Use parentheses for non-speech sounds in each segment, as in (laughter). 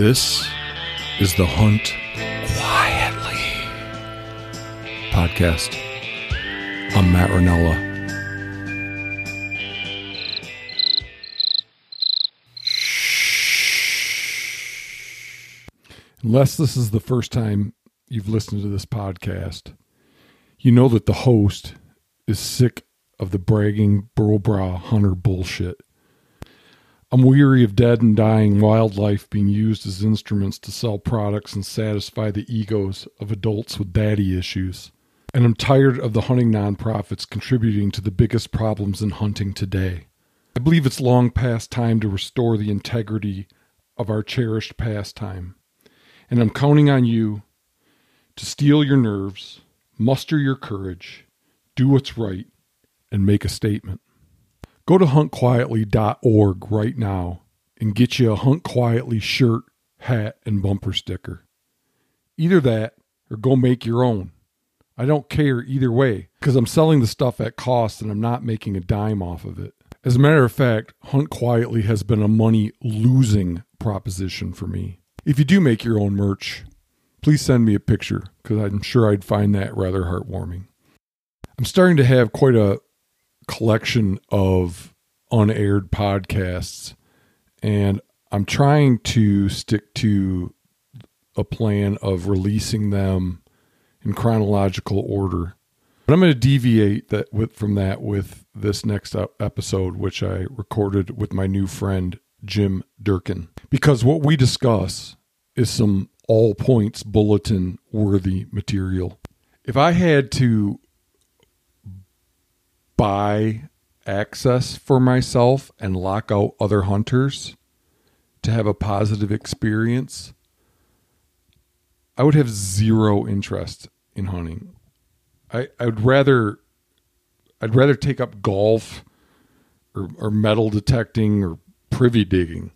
This is the Hunt Quietly podcast. I'm Matt Rinella. Unless this is the first time you've listened to this podcast, you know that the host is sick of the bragging, burl bra hunter bullshit. I'm weary of dead and dying wildlife being used as instruments to sell products and satisfy the egos of adults with daddy issues. And I'm tired of the hunting nonprofits contributing to the biggest problems in hunting today. I believe it's long past time to restore the integrity of our cherished pastime. And I'm counting on you to steel your nerves, muster your courage, do what's right, and make a statement. Go to huntquietly.org right now and get you a Hunt Quietly shirt, hat, and bumper sticker. Either that or go make your own. I don't care either way because I'm selling the stuff at cost and I'm not making a dime off of it. As a matter of fact, Hunt Quietly has been a money losing proposition for me. If you do make your own merch, please send me a picture because I'm sure I'd find that rather heartwarming. I'm starting to have quite a collection of unaired podcasts, and I'm trying to stick to a plan of releasing them in chronological order. But I'm going to deviate that with, from that with this next episode, which I recorded with my new friend Jim Durkin, because what we discuss is some all points bulletin worthy material. If I had to buy access for myself and lock out other hunters to have a positive experience, I would have zero interest in hunting. I, I would rather I'd rather take up golf or, or metal detecting or privy digging.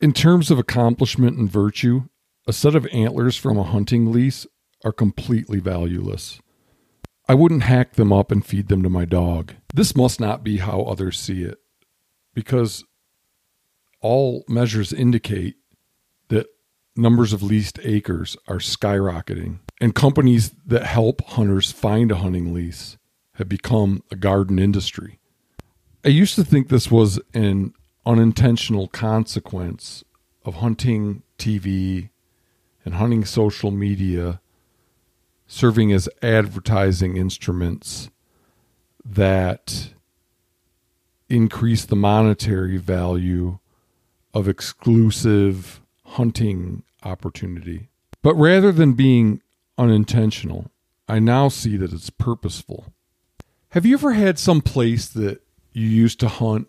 In terms of accomplishment and virtue, a set of antlers from a hunting lease are completely valueless. I wouldn't hack them up and feed them to my dog. This must not be how others see it, because all measures indicate that numbers of leased acres are skyrocketing, and companies that help hunters find a hunting lease have become a garden industry. I used to think this was an unintentional consequence of hunting TV and hunting social media serving as advertising instruments that increase the monetary value of exclusive hunting opportunity. But rather than being unintentional, I now see that it's purposeful. Have you ever had some place that you used to hunt,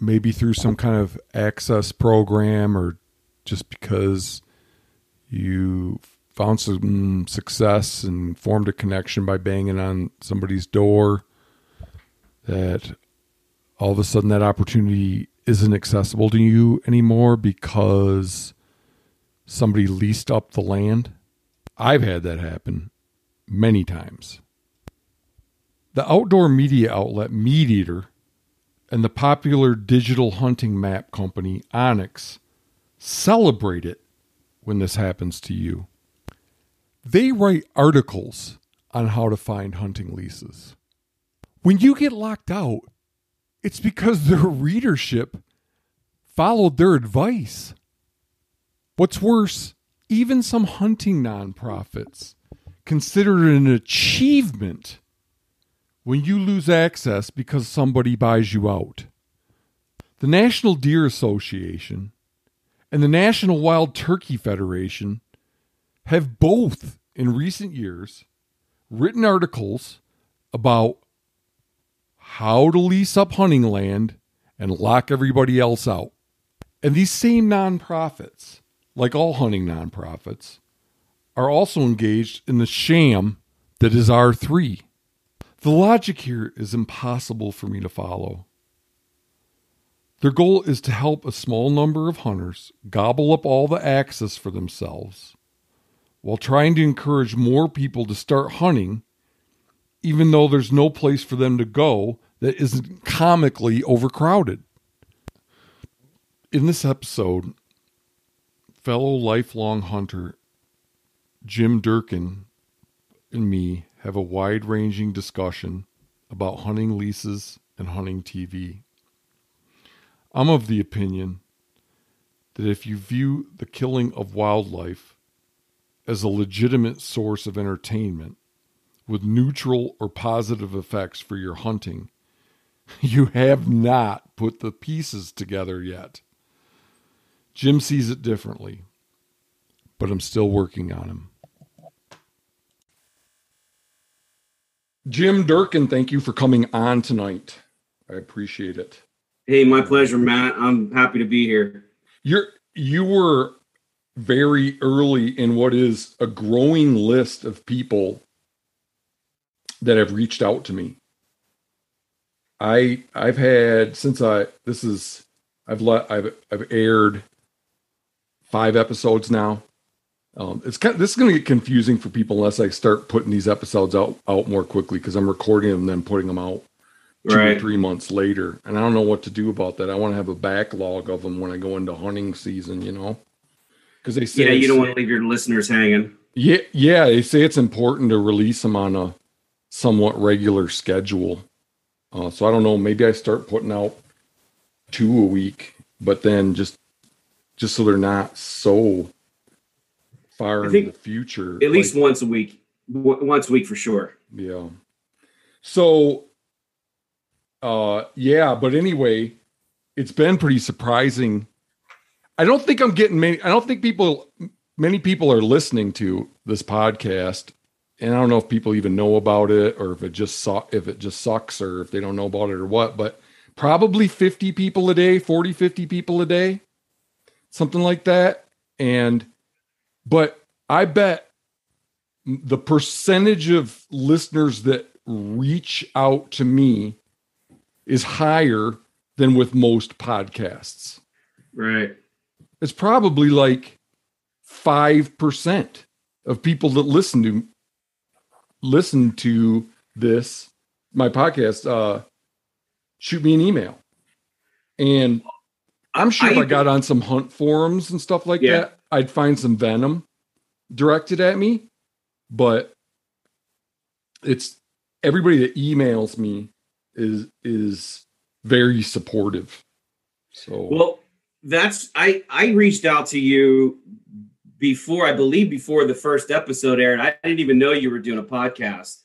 maybe through some kind of access program or just because you found some success and formed a connection by banging on somebody's door that all of a sudden that opportunity isn't accessible to you anymore because somebody leased up the land. I've had that happen many times. The outdoor media outlet Meat Eater and the popular digital hunting map company onX celebrate it when this happens to you. They write articles on how to find hunting leases. When you get locked out, it's because (laughs) their readership followed their advice. What's worse, even some hunting nonprofits consider it an achievement when you lose access because somebody buys you out. The National Deer Association and the National Wild Turkey Federation have both in recent years written articles about how to lease up hunting land and lock everybody else out. And these same nonprofits, like all hunting nonprofits, are also engaged in the sham that is R3. The logic here is impossible for me to follow. Their goal is to help a small number of hunters gobble up all the access for themselves while trying to encourage more people to start hunting, even though there's no place for them to go that isn't comically overcrowded. In this episode, fellow lifelong hunter Jim Durkin and me have a wide ranging discussion about hunting leases and hunting TV. I'm of the opinion that if you view the killing of wildlife as a legitimate source of entertainment with neutral or positive effects for your hunting, (laughs) you have not put the pieces together yet. Jim sees it differently, but I'm still working on him. Jim Durkin, thank you for coming on tonight. I appreciate it. Hey, my pleasure, Matt. I'm happy to be here. You're you were very early in what is a growing list of people that have reached out to me. I I've had since I this is I've let I've I've aired five episodes now. Um, it's kind of, this is going to get confusing for people unless I start putting these episodes out out more quickly because I'm recording them and then putting them out two Right. or three months later, and I don't know what to do about that. I want to have a backlog of them when I go into hunting season, you know, because they say Yeah, you don't want to leave your listeners hanging. yeah, yeah, they say it's important to release them on a somewhat regular schedule. Uh, so I don't know. Maybe I start putting out two a week, but then just just so they're not so far in the future. At least like- once a week. W- once a week for sure. yeah. So, uh, yeah, but anyway, it's been pretty surprising. I don't think I'm getting many. I don't think people, many people are listening to this podcast, and I don't know if people even know about it or if it just su- if it just sucks or if they don't know about it or what. But probably 50 people a day, 40, 50 people a day, something like that. And, but I bet the percentage of listeners that reach out to me is higher than with most podcasts. Right. It's probably like 5% of people that listen to listen to this my podcast uh shoot me an email. And I'm sure if I, I- got on some hunt forums and stuff like Yeah. that, I'd find some venom directed at me. But it's everybody that emails me is is very supportive. So Well, that's I I reached out to you before I believe before the first episode aired. I didn't even know you were doing a podcast.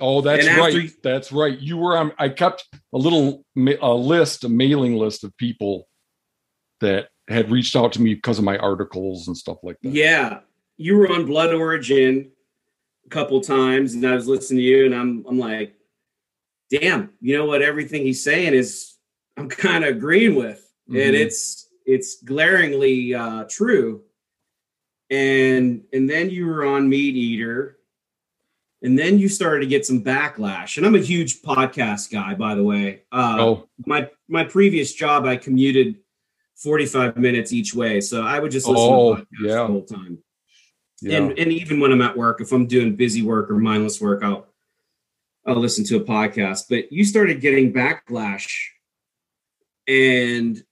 oh, that's after right. that's right. You were on. I kept a little a list, a mailing list of people that had reached out to me because of my articles and stuff like that. Yeah, you were on Blood Origin a couple times, and I was listening to you, and I'm I'm like, damn, you know what? Everything he's saying is I'm (laughs) kind of agreeing with, and Mhm. it's it's glaringly uh, true. And and then you were on Meat Eater, and then you started to get some backlash. And I'm a huge podcast guy, by the way. Uh, Oh, my my previous job, I commuted 45 minutes each way, so I would just listen Oh, to podcasts yeah. the whole time. yeah. And and even when I'm at work, if I'm doing busy work or mindless work, I'll I'll listen to a podcast. But you started getting backlash, and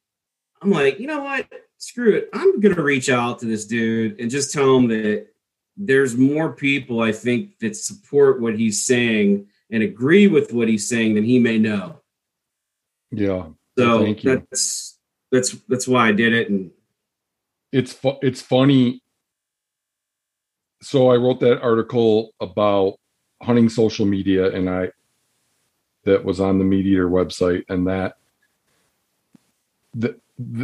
I'm like, you know what? Screw it. I'm gonna reach out to this dude and just tell him that there's more people I think that support what he's saying and agree with what he's saying than he may know. yeah. So Thank you. that's that's that's why I did it. And it's fu- it's funny. So I wrote that article about hunting social media, and I that was on the Meat Eater website, and that th- th-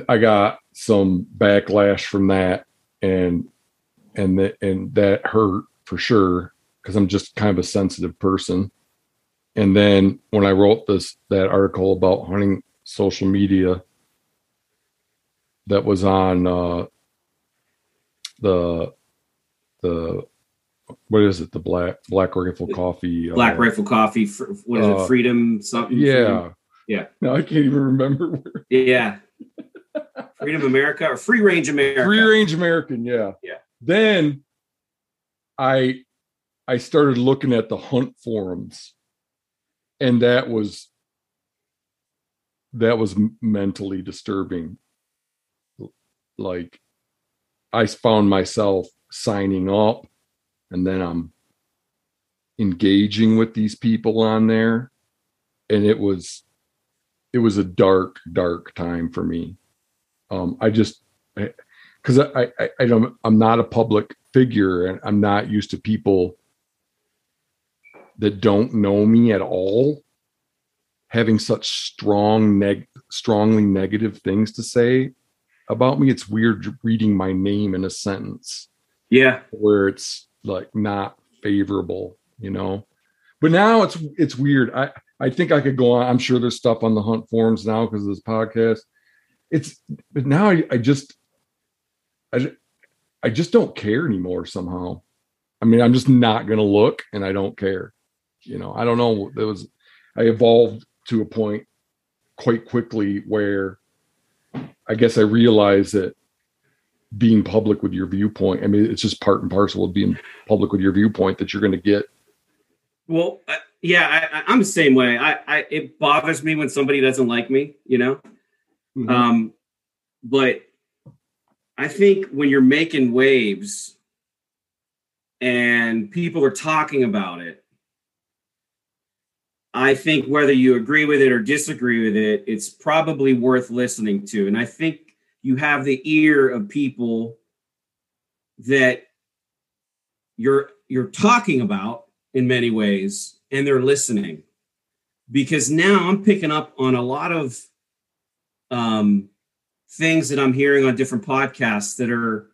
I got some backlash from that, and and that and that hurt for sure because I'm just kind of a sensitive person. And then when I wrote this that article about hunting social media, that was on uh, the the what is it the black black rifle coffee Black uh, Rifle Coffee, what is uh, it? Freedom something. yeah Yeah. no i can't even remember where. Yeah. Freedom America or Free Range America. free range american yeah Yeah. then i i started looking at the hunt forums and that was that was mentally disturbing like I found myself signing up and then I'm engaging with these people on there. And it was it was a dark, dark time for me. Um, I just because I, I I don't I'm not a public figure and I'm not used to people that don't know me at all having such strong neg strongly negative things to say about me. It's weird reading my name in a sentence. Yeah. Where it's like not favorable you know? But now it's it's weird. I i think i could go on i'm sure there's stuff on the hunt forums now because of this podcast it's but now i, I just I, I just don't care anymore somehow i mean i'm just not gonna look and i don't care you know i don't know there was i evolved to a point quite quickly where I guess I realized that being public with your viewpoint, I mean, it's just part and parcel of being public with your viewpoint that you're going to get. Well, uh, yeah, I, am the same way. I, I, it bothers me when somebody doesn't like me, you know. Mm-hmm. Um, but I think when you're making waves and people are talking about it, I think whether you agree with it or disagree with it, it's probably worth listening to. And I think you have the ear of people that you're you're talking about in many ways and they're listening because now i'm picking up on a lot of um, things that i'm hearing on different podcasts that are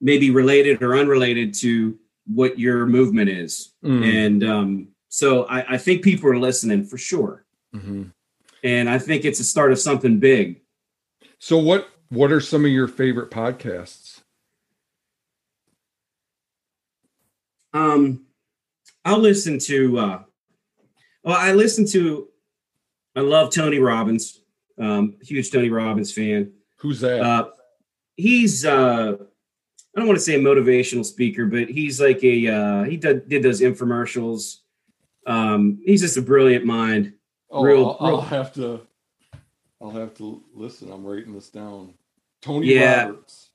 maybe related or unrelated to what your movement is mm. and um, so I, I think people are listening for sure. Mm-hmm. And I think it's a start of something big. So what what are some of your favorite podcasts? Um I'll listen to uh well I listen to I love Tony Robbins. Um huge Tony Robbins fan. Who's that? Uh he's uh I don't want to say a motivational speaker, but he's like a uh he did, did those infomercials um, he's just a brilliant mind. Oh, real, I'll, real... I'll, have to. I'll have to listen. I'm writing this down. Tony yeah. Roberts.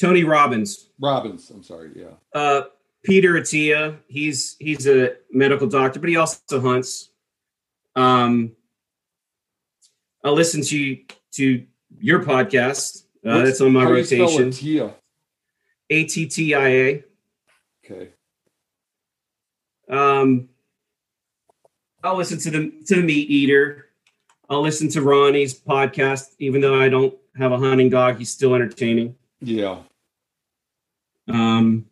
Tony Robbins. Robbins. I'm sorry. Yeah. Uh, Peter Attia. He's he's a medical doctor, but he also hunts. Um, I'll listen to to your podcast. Uh, that's on my rotation. A T T I A. Okay. Um, I'll listen to the to the meat eater. I'll listen to Ronnie's podcast, even though I don't have a hunting dog. He's still entertaining. Yeah. Um.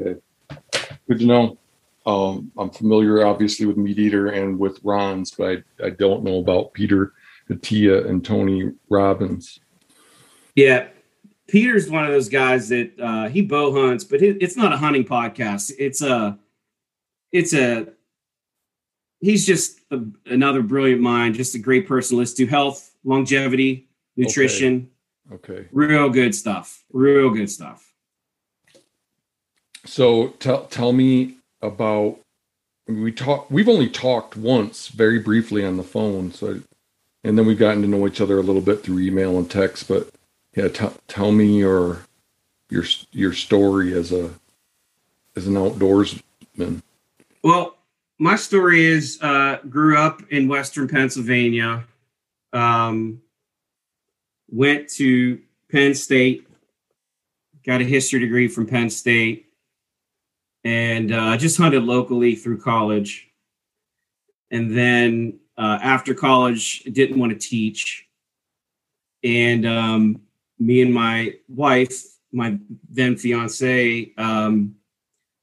Okay. Good to know. Um, I'm familiar, obviously, with Meat Eater and with Ron's, but I, I don't know about Peter Attia and Tony Robbins. Yeah, Peter's one of those guys that uh, he bow hunts, but it's not a hunting podcast. It's a, it's a, he's just a, another brilliant mind, just a great person. Let's do health, longevity, nutrition. Okay. okay. Real good stuff. Real good stuff. So tell tell me about we talk we've only talked once very briefly on the phone so and then we've gotten to know each other a little bit through email and text but yeah, t- tell me your your your story as a as an outdoorsman. Well, my story is uh, grew up in Western Pennsylvania. Um, went to Penn State, got a history degree from Penn State, and uh, just hunted locally through college. And then uh, after college, didn't want to teach, and um, me and my wife, my then fiance, um,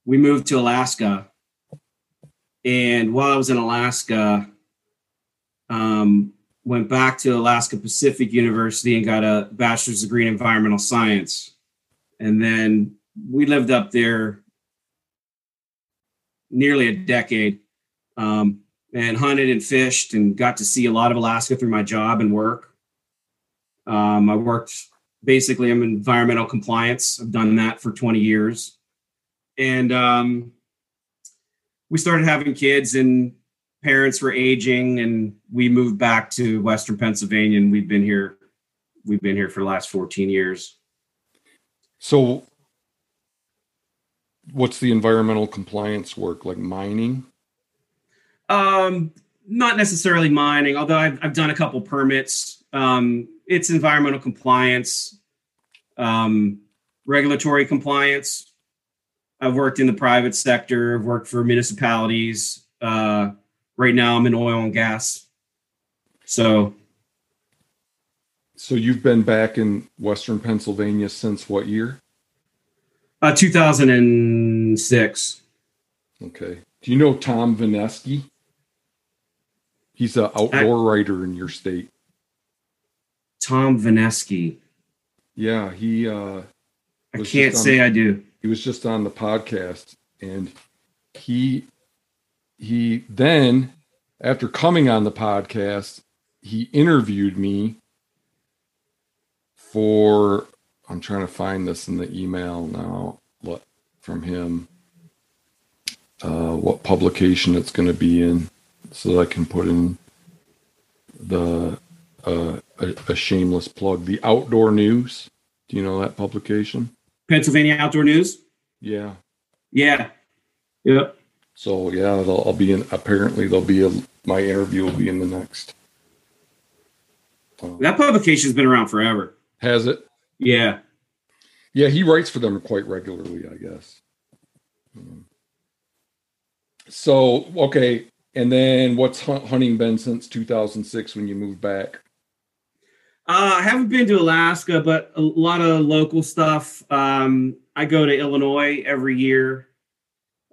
we moved to Alaska. And while I was in Alaska, um, went back to Alaska Pacific University and got a bachelor's degree in environmental science. And then we lived up there nearly a decade um, and hunted and fished and got to see a lot of Alaska through my job and work. Um, I worked basically I'm environmental compliance. I've done that for 20 years. And um, we started having kids and parents were aging, and we moved back to Western Pennsylvania, and we've been here. We've been here for the last 14 years. So, what's the environmental compliance work like? Mining? Um, not necessarily mining, although I've, I've done a couple permits. Um, it's environmental compliance, um, regulatory compliance. I've worked in the private sector. I've worked for municipalities. Uh, right now, I'm in oil and gas. So, So you've been back in Western Pennsylvania since what year? Uh, 2006. Okay. Do you know Tom Venesky? He's an outdoor writer in your state. Tom Venesky. Yeah, he uh I can't say I do. he was just on the podcast and he he then after coming on the podcast he interviewed me for i'm trying to find this in the email now what from him uh what publication it's going to be in so that i can put in the uh a, a shameless plug the outdoor news do you know that publication Pennsylvania Outdoor News. yeah Yeah. Yep. So yeah, I'll be in. Apparently, there'll be a my interview will be in the next. Uh, That publication's been around forever. has it? Yeah. Yeah, he writes for them quite regularly, I guess. Hmm. So okay, and then what's hunting been since 2006 when you moved back? Uh, I haven't been to Alaska, but a lot of local stuff. Um, I go to Illinois every year.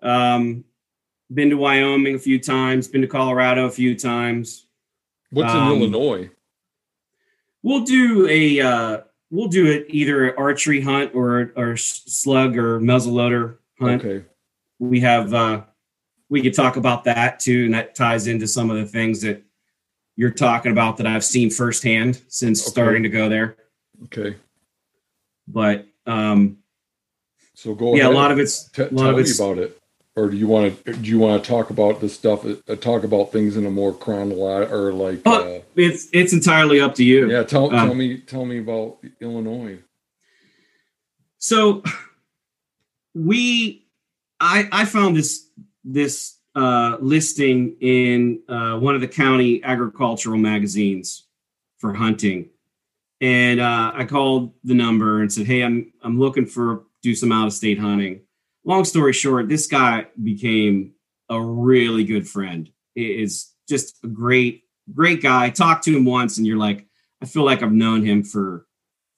Um, been to Wyoming a few times. Been to Colorado a few times. What's Um, in Illinois? We'll do a uh, we'll do it either an archery hunt or or slug or muzzleloader hunt. Okay, We have uh, we could talk about that too, and that ties into some of the things that you're talking about that I've seen firsthand since Okay. starting to go there. okay. But um, So go yeah, ahead. a lot of it's T- a lot of it's about it, or do you want to? Do you want to talk about this stuff? Uh, talk about things in a more chronological or like? Uh, it's it's entirely up to you. yeah, tell um, me tell me about Illinois. So we I I found this this uh listing in uh one of the county agricultural magazines for hunting. And uh I called the number and said, "Hey, I'm I'm looking for do some out of state hunting." Long story short, this guy became a really good friend. It is just a great great guy. Talked to him once and you're like, I feel like I've known him for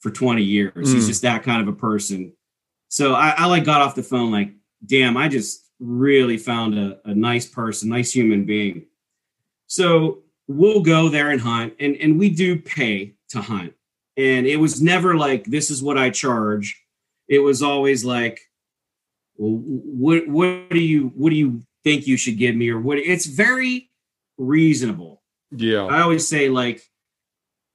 for 20 years. He's Mm. just that kind of a person. So I, I like got off the phone like, damn, I just really found a, a nice person, nice human being. So we'll go there and hunt, and and we do pay to hunt. And it was never like this is what I charge. It was always like, what what do you what do you think you should give me, or what? It's very reasonable. Yeah, I always say like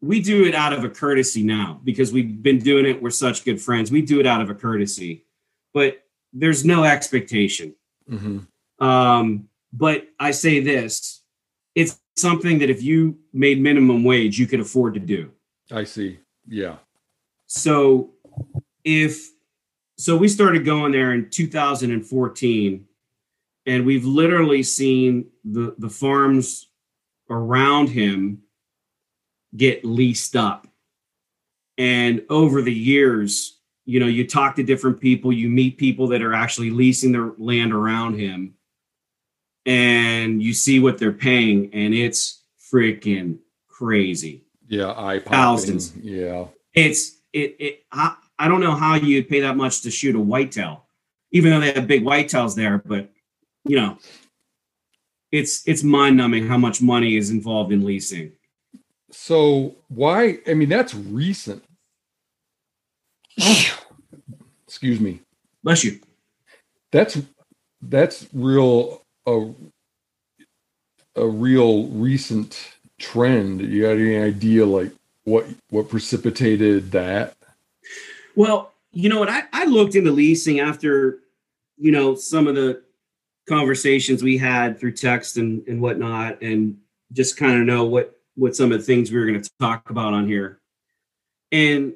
we do it out of a courtesy now because we've been doing it. We're such good friends. We do it out of a courtesy, but there's no expectation. hmm Um, but I say this: it's something that if you made minimum wage, you could afford to do. I see. Yeah. So if so we started going there in 2014 and we've literally seen the the farms around him get leased up. And over the years, you know, you talk to different people, you meet people that are actually leasing their land around him and you see what they're paying and it's freaking crazy Yeah, popping. Thousands. Yeah. it's it it I, I don't know how you'd pay that much to shoot a whitetail even though they have big whitetails there but you know it's it's mind numbing how much money is involved in leasing So why? I mean, that's recent. Excuse me. bless you That's that's real a a real recent trend. You got any idea like what what precipitated that? Well you know what I, I looked into leasing after you know some of the conversations we had through text and, and whatnot, and just kind of know what what some of the things we were going to talk about on here. And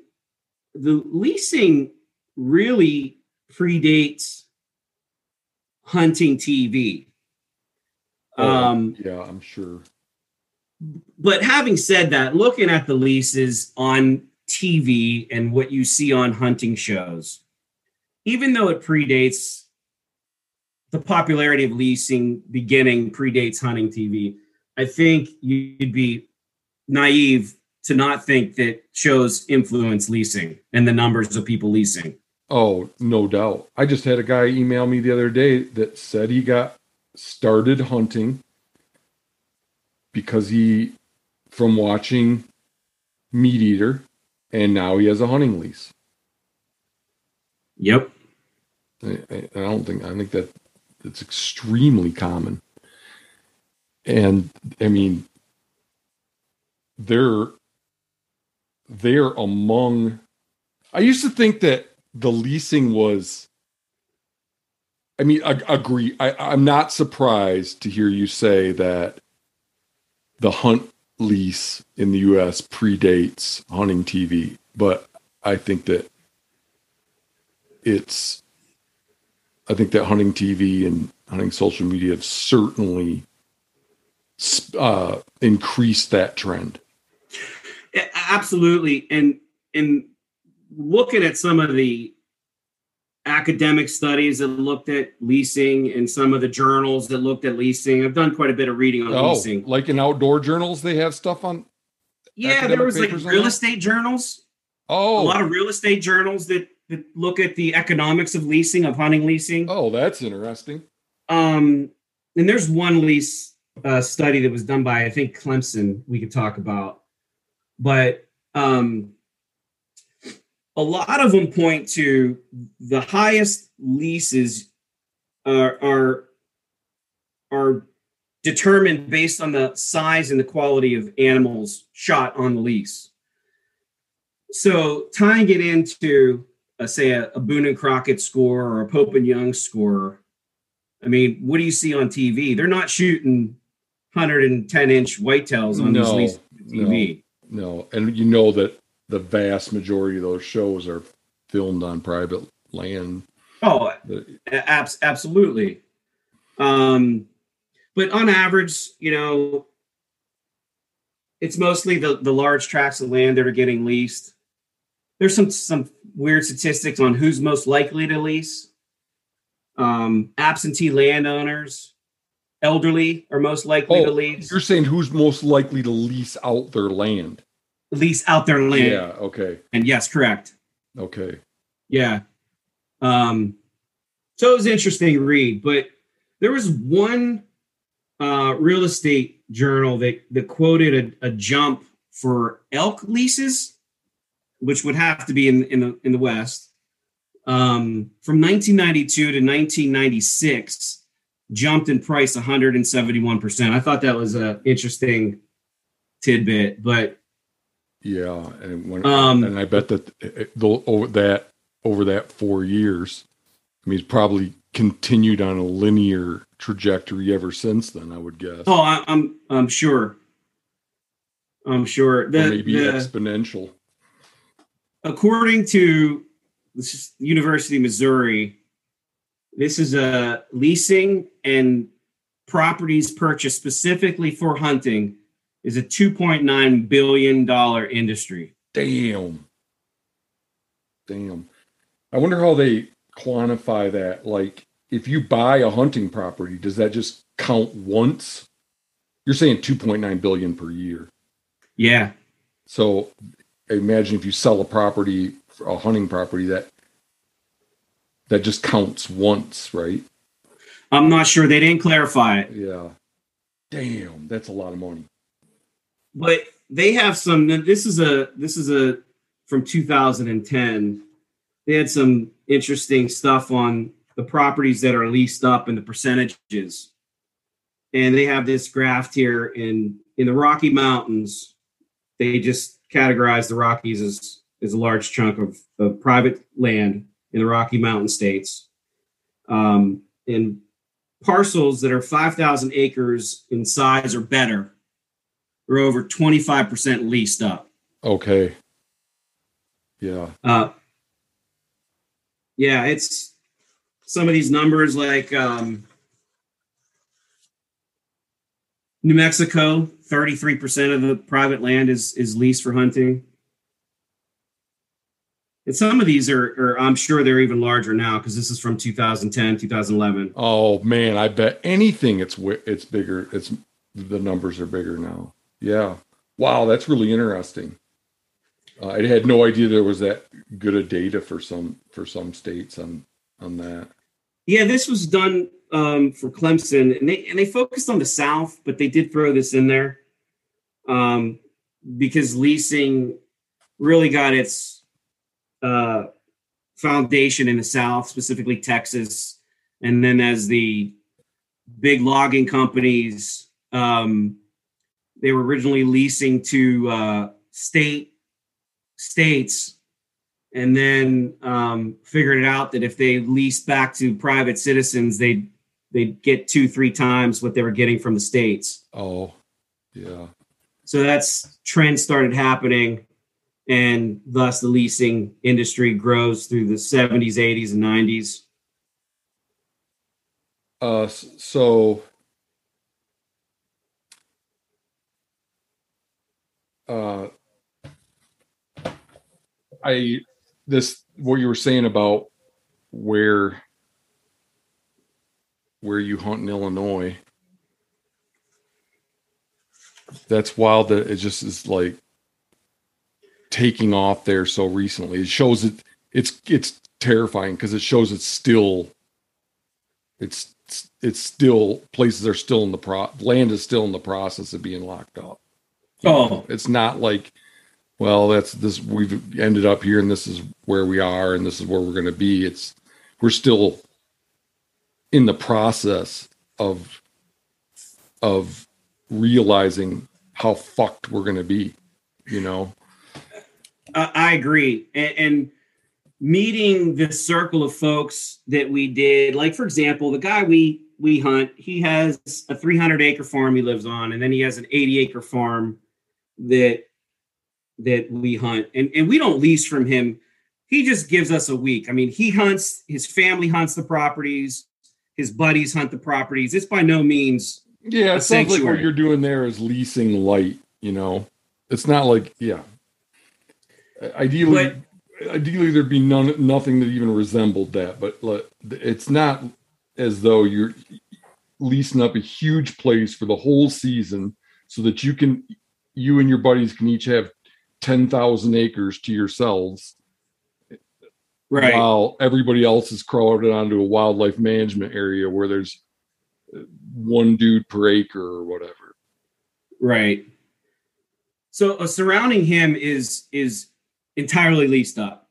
the leasing really predates hunting TV. Oh, Um, yeah, I'm sure. but having said that, looking at the leases on TV and what you see on hunting shows, even though it predates the popularity of leasing beginning predates hunting TV, I think you'd be naive to not think that shows influence leasing and the numbers of people leasing. Oh, no doubt. I just had a guy email me the other day that said he got started hunting because he from watching Meat Eater and now he has a hunting lease. Yep. I, I I don't think I think that it's extremely common. And I mean they're they're among I used to think that the leasing was I mean I agree I, I'm not surprised to hear you say that the hunt lease in the US predates hunting TV, but I think that it's I think that hunting TV and hunting social media have certainly uh, increased that trend. Absolutely. And and looking at some of the academic studies that looked at leasing and some of the journals that looked at leasing, I've done quite a bit of reading on Oh, leasing. like in outdoor journals, they have stuff on. Yeah, there was like real that? estate journals, Oh, a lot of real estate journals that, that look at the economics of leasing, of hunting leasing. oh, that's interesting. Um, and there's one lease uh, study that was done by I think Clemson. We could talk about, but um, a lot of them point to the highest leases are are are determined based on the size and the quality of animals shot on the lease. So tying it into, uh, say, a, a Boone and Crockett score or a Pope and Young score, I mean, what do you see on TV? They're not shooting 110 inch whitetails on No, these leases TV. No, and you know that the vast majority of those shows are filmed on private land. Oh, abs- absolutely. Um, but on average, you know, it's mostly the the large tracts of land that are getting leased. There's some some weird statistics on who's most likely to lease. Um, absentee landowners, elderly are most likely to Oh, lease You're saying who's most likely to lease out their land? Lease out their land. Yeah. Okay. And yes, correct. Okay. Yeah. Um, so it was interesting read, but there was one uh, real estate journal that, that quoted a, a jump for elk leases, which would have to be in, in the in the West, um, from 1992 to 1996, jumped in price 171 percent. I thought that was an interesting tidbit, but Yeah, and when, Um, and I bet that it- though over that over that four years, I mean, it's probably continued on a linear trajectory ever since then. I would guess, oh, I, I'm I'm sure. I'm sure or the, maybe the- exponential. according to this University of Missouri, this is a leasing and properties purchased specifically for hunting is a 2.9 billion dollar industry. Damn, damn. I wonder how they quantify that. Like, if you buy a hunting property, does that just count once? You're saying 2.9 billion per year. Yeah, So imagine if you sell a property, a hunting property that that just counts once, right? I'm not sure they didn't clarify it, Yeah. Damn, that's a lot of money. But they have some. This is a this is a from 2010. They had some interesting stuff on the properties that are leased up and the percentages. And they have this graph here in in the Rocky Mountains. They just categorize the Rockies as as a large chunk of, of private land in the Rocky Mountain states. Um, and parcels that are 5,000 acres in size or better are over 25% leased up. Okay. Yeah. Uh, yeah, it's some of these numbers like um, New Mexico, 33% of the private land is is leased for hunting. And some of these are, are I'm sure they're even larger now because this is from 2010, 2011. Oh man, I bet anything it's it's bigger. It's the numbers are bigger now. Yeah. Wow, that's really interesting. Uh, I had no idea there was that good a data for some for some states on on that. Yeah, this was done um, for Clemson, and they and they focused on the South, but they did throw this in there um, because leasing really got its uh, foundation in the South, specifically Texas, and then as the big logging companies, um, they were originally leasing to uh, state states and then um, figured it out that if they leased back to private citizens, they'd they'd get two, three times what they were getting from the states. Oh, yeah. So that's trend started happening, and thus the leasing industry grows through the 70s, 80s, and 90s. Uh, so, uh, I this what you were saying about where where you hunt in Illinois. That's wild that it just is like taking off there so recently. It shows it it's it's terrifying because it shows it's still it's it's still places are still in the pro land is still in the process of being locked up. Oh, It's not like, well, that's this we've ended up here and this is where we are and this is where we're going to be. It's we're still in the process of of realizing how fucked we're going to be, you know. I, I agree. And, and meeting the circle of folks that we did, like for example, the guy we we hunt, he has a 300 acre farm he lives on, and then he has an 80 acre farm that that we hunt, and and we don't lease from him. He just gives us a week. I mean, he hunts. His family hunts the properties. His buddies hunt the properties. It's by no means Yeah, it sounds like what you're doing there is leasing light, you know. It's not like, yeah. Ideally, ideally there'd be none, nothing that even resembled that, but it's not as though you're leasing up a huge place for the whole season so that you can, you and your buddies can each have ten thousand acres to yourselves, right. while everybody else is crowded onto a wildlife management area where there's uh, one dude per acre or whatever. Right. So uh, surrounding him is is entirely leased up,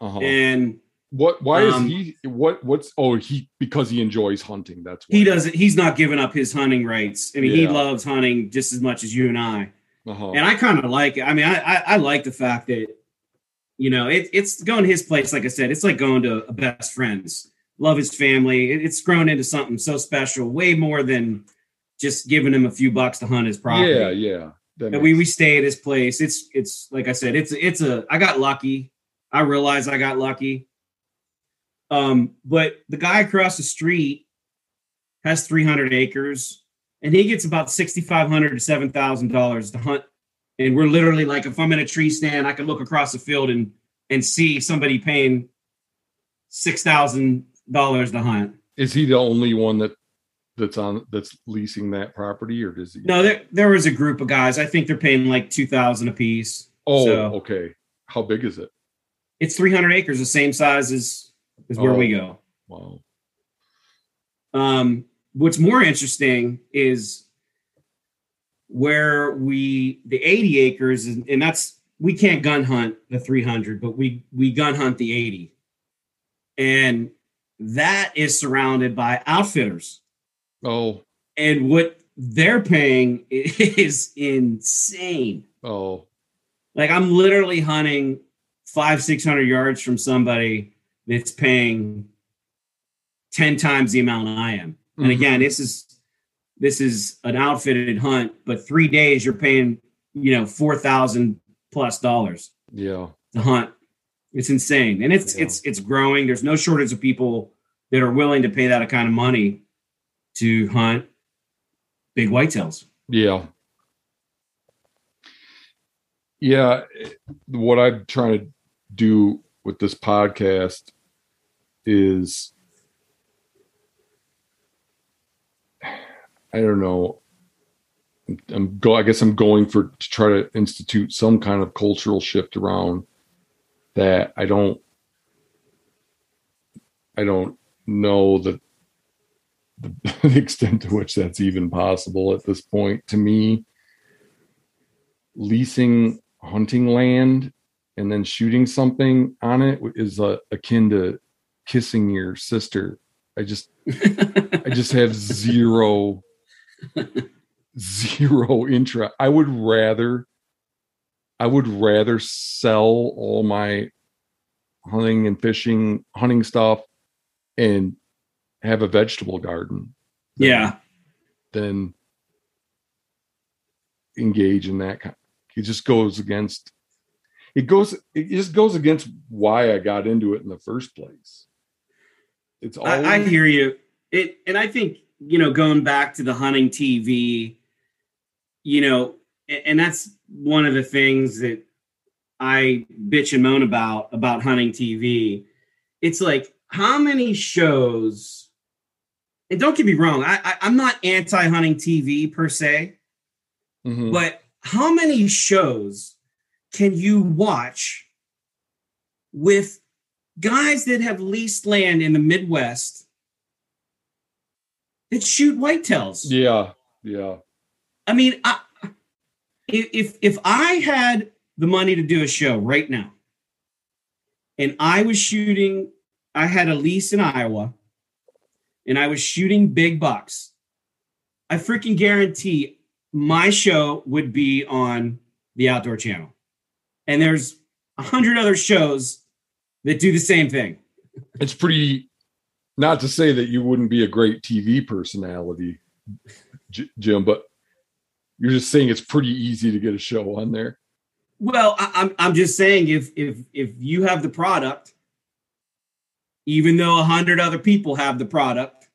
Uh-huh. and What? Why Um, is he? What? What's? Oh, he because he enjoys hunting. That's why he doesn't. He's not giving up his hunting rights. I mean, he loves hunting just as much as you and I. Uh-huh. And I kind of like it. I mean, I, I I like the fact that you know it, it's going to his place. Like I said, it's like going to a best friends. Love his family. It, it's grown into something so special, way more than just giving him a few bucks to hunt his property. yeah, yeah. That And we we stay at his place. It's it's like I said, it's it's a I got lucky. I realized I got lucky. Um, but the guy across the street has 300 acres, and he gets about 6,500 to 7,000 dollars to hunt. And we're literally like, if I'm in a tree stand, I can look across the field and and see somebody paying six thousand dollars to hunt. is he the only one that that's on that's leasing that property, or does he? No, there there was a group of guys. I think they're paying like two thousand a piece. Oh, so- okay. How big is it? It's 300 acres, the same size as, as where Oh. we go. Wow. Um, what's more interesting is where we the 80 acres, and, and that's we can't gun hunt the 300, but we we gun hunt the 80, and that is surrounded by outfitters, Oh, and what they're paying (laughs) is insane. oh, Like I'm literally hunting five, six hundred yards from somebody that's paying ten times the amount I am. And mm-hmm. again, this is this is an outfitted hunt, but three days you're paying, you know, four thousand plus dollars Yeah. to hunt. It's insane, and it's Yeah. it's it's growing. There's no shortage of people that are willing to pay that kind of money to hunt big whitetails. Yeah. Yeah. What I'm trying to do with this podcast is I don't know. I'm go I guess I'm going for to try to institute some kind of cultural shift around that I don't I don't know that the, (laughs) the extent to which that's even possible at this point to me leasing hunting land and then shooting something on it is uh, akin to kissing your sister i just i just have (laughs) zero (laughs) zero interest i would rather i would rather sell all my hunting and fishing hunting stuff and have a vegetable garden than- yeah, than engage in that kind it just goes against it goes it just goes against why i got into it in the first place it's all I, I hear you. It and I think you know going back to the hunting TV, you know, and that's one of the things that I bitch and moan about about hunting TV. It's like how many shows, and don't get me wrong, I, I I'm not anti hunting TV per se, Mhm. but how many shows can you watch with guys that have leased land in the Midwest that shoot whitetails? yeah yeah I mean, I, if if- if I had the money to do a show right now, and I was shooting, I had a lease in Iowa, and I was shooting big bucks, I freaking guarantee my show would be on the Outdoor Channel, and there's a hundred other shows that do the same thing. it's pretty not to say that you wouldn't be a great tv personality J- jim but you're just saying it's pretty easy to get a show on there Well, I, I'm I'm just saying if if if you have the product, even though a hundred other people have the product,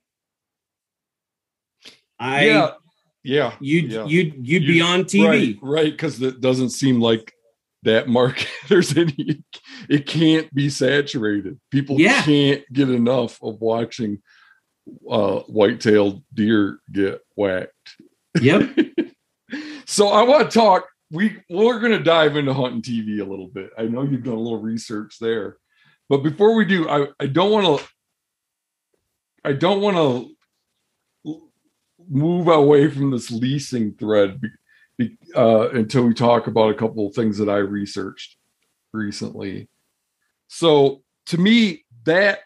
I yeah yeah you'd yeah. you'd you'd be on TV. right right because it doesn't seem like that market there's any it can't be saturated people Yeah. can't get enough of watching uh white-tailed deer get whacked Yep. (laughs) so i want to talk we we're going to dive into hunting tv a little bit i know you've done a little research there but before we do i i don't want to i don't want to move away from this leasing thread uh, until we talk about a couple of things that i researched recently so to me that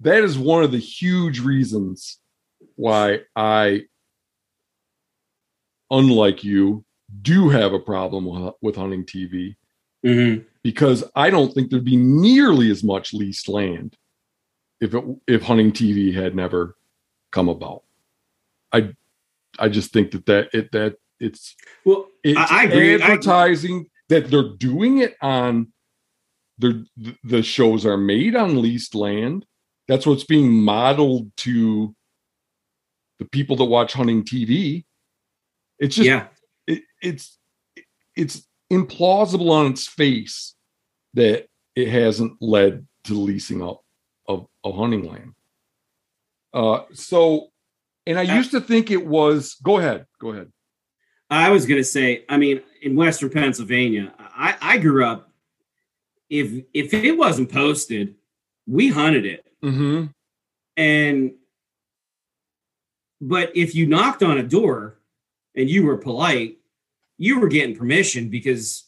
that is one of the huge reasons why i unlike you, do have a problem with, with hunting TV Mhm. because I don't think there'd be nearly as much leased land if it if hunting TV had never come about. I I just think that that it that it's Well, it's I- I agree. I- advertising that they're doing it on the the shows are made on leased land. That's what's being modeled to the people that watch hunting TV. It's just yeah. it, it's it's implausible on its face that it hasn't led to leasing up of, of hunting land. Uh, so, and I Uh, used to think it was. Go ahead. Go ahead. I was gonna say, I mean, in Western Pennsylvania, I, I grew up. If if it wasn't posted, we hunted it. Mm-hmm. And but if you knocked on a door and you were polite, you were getting permission because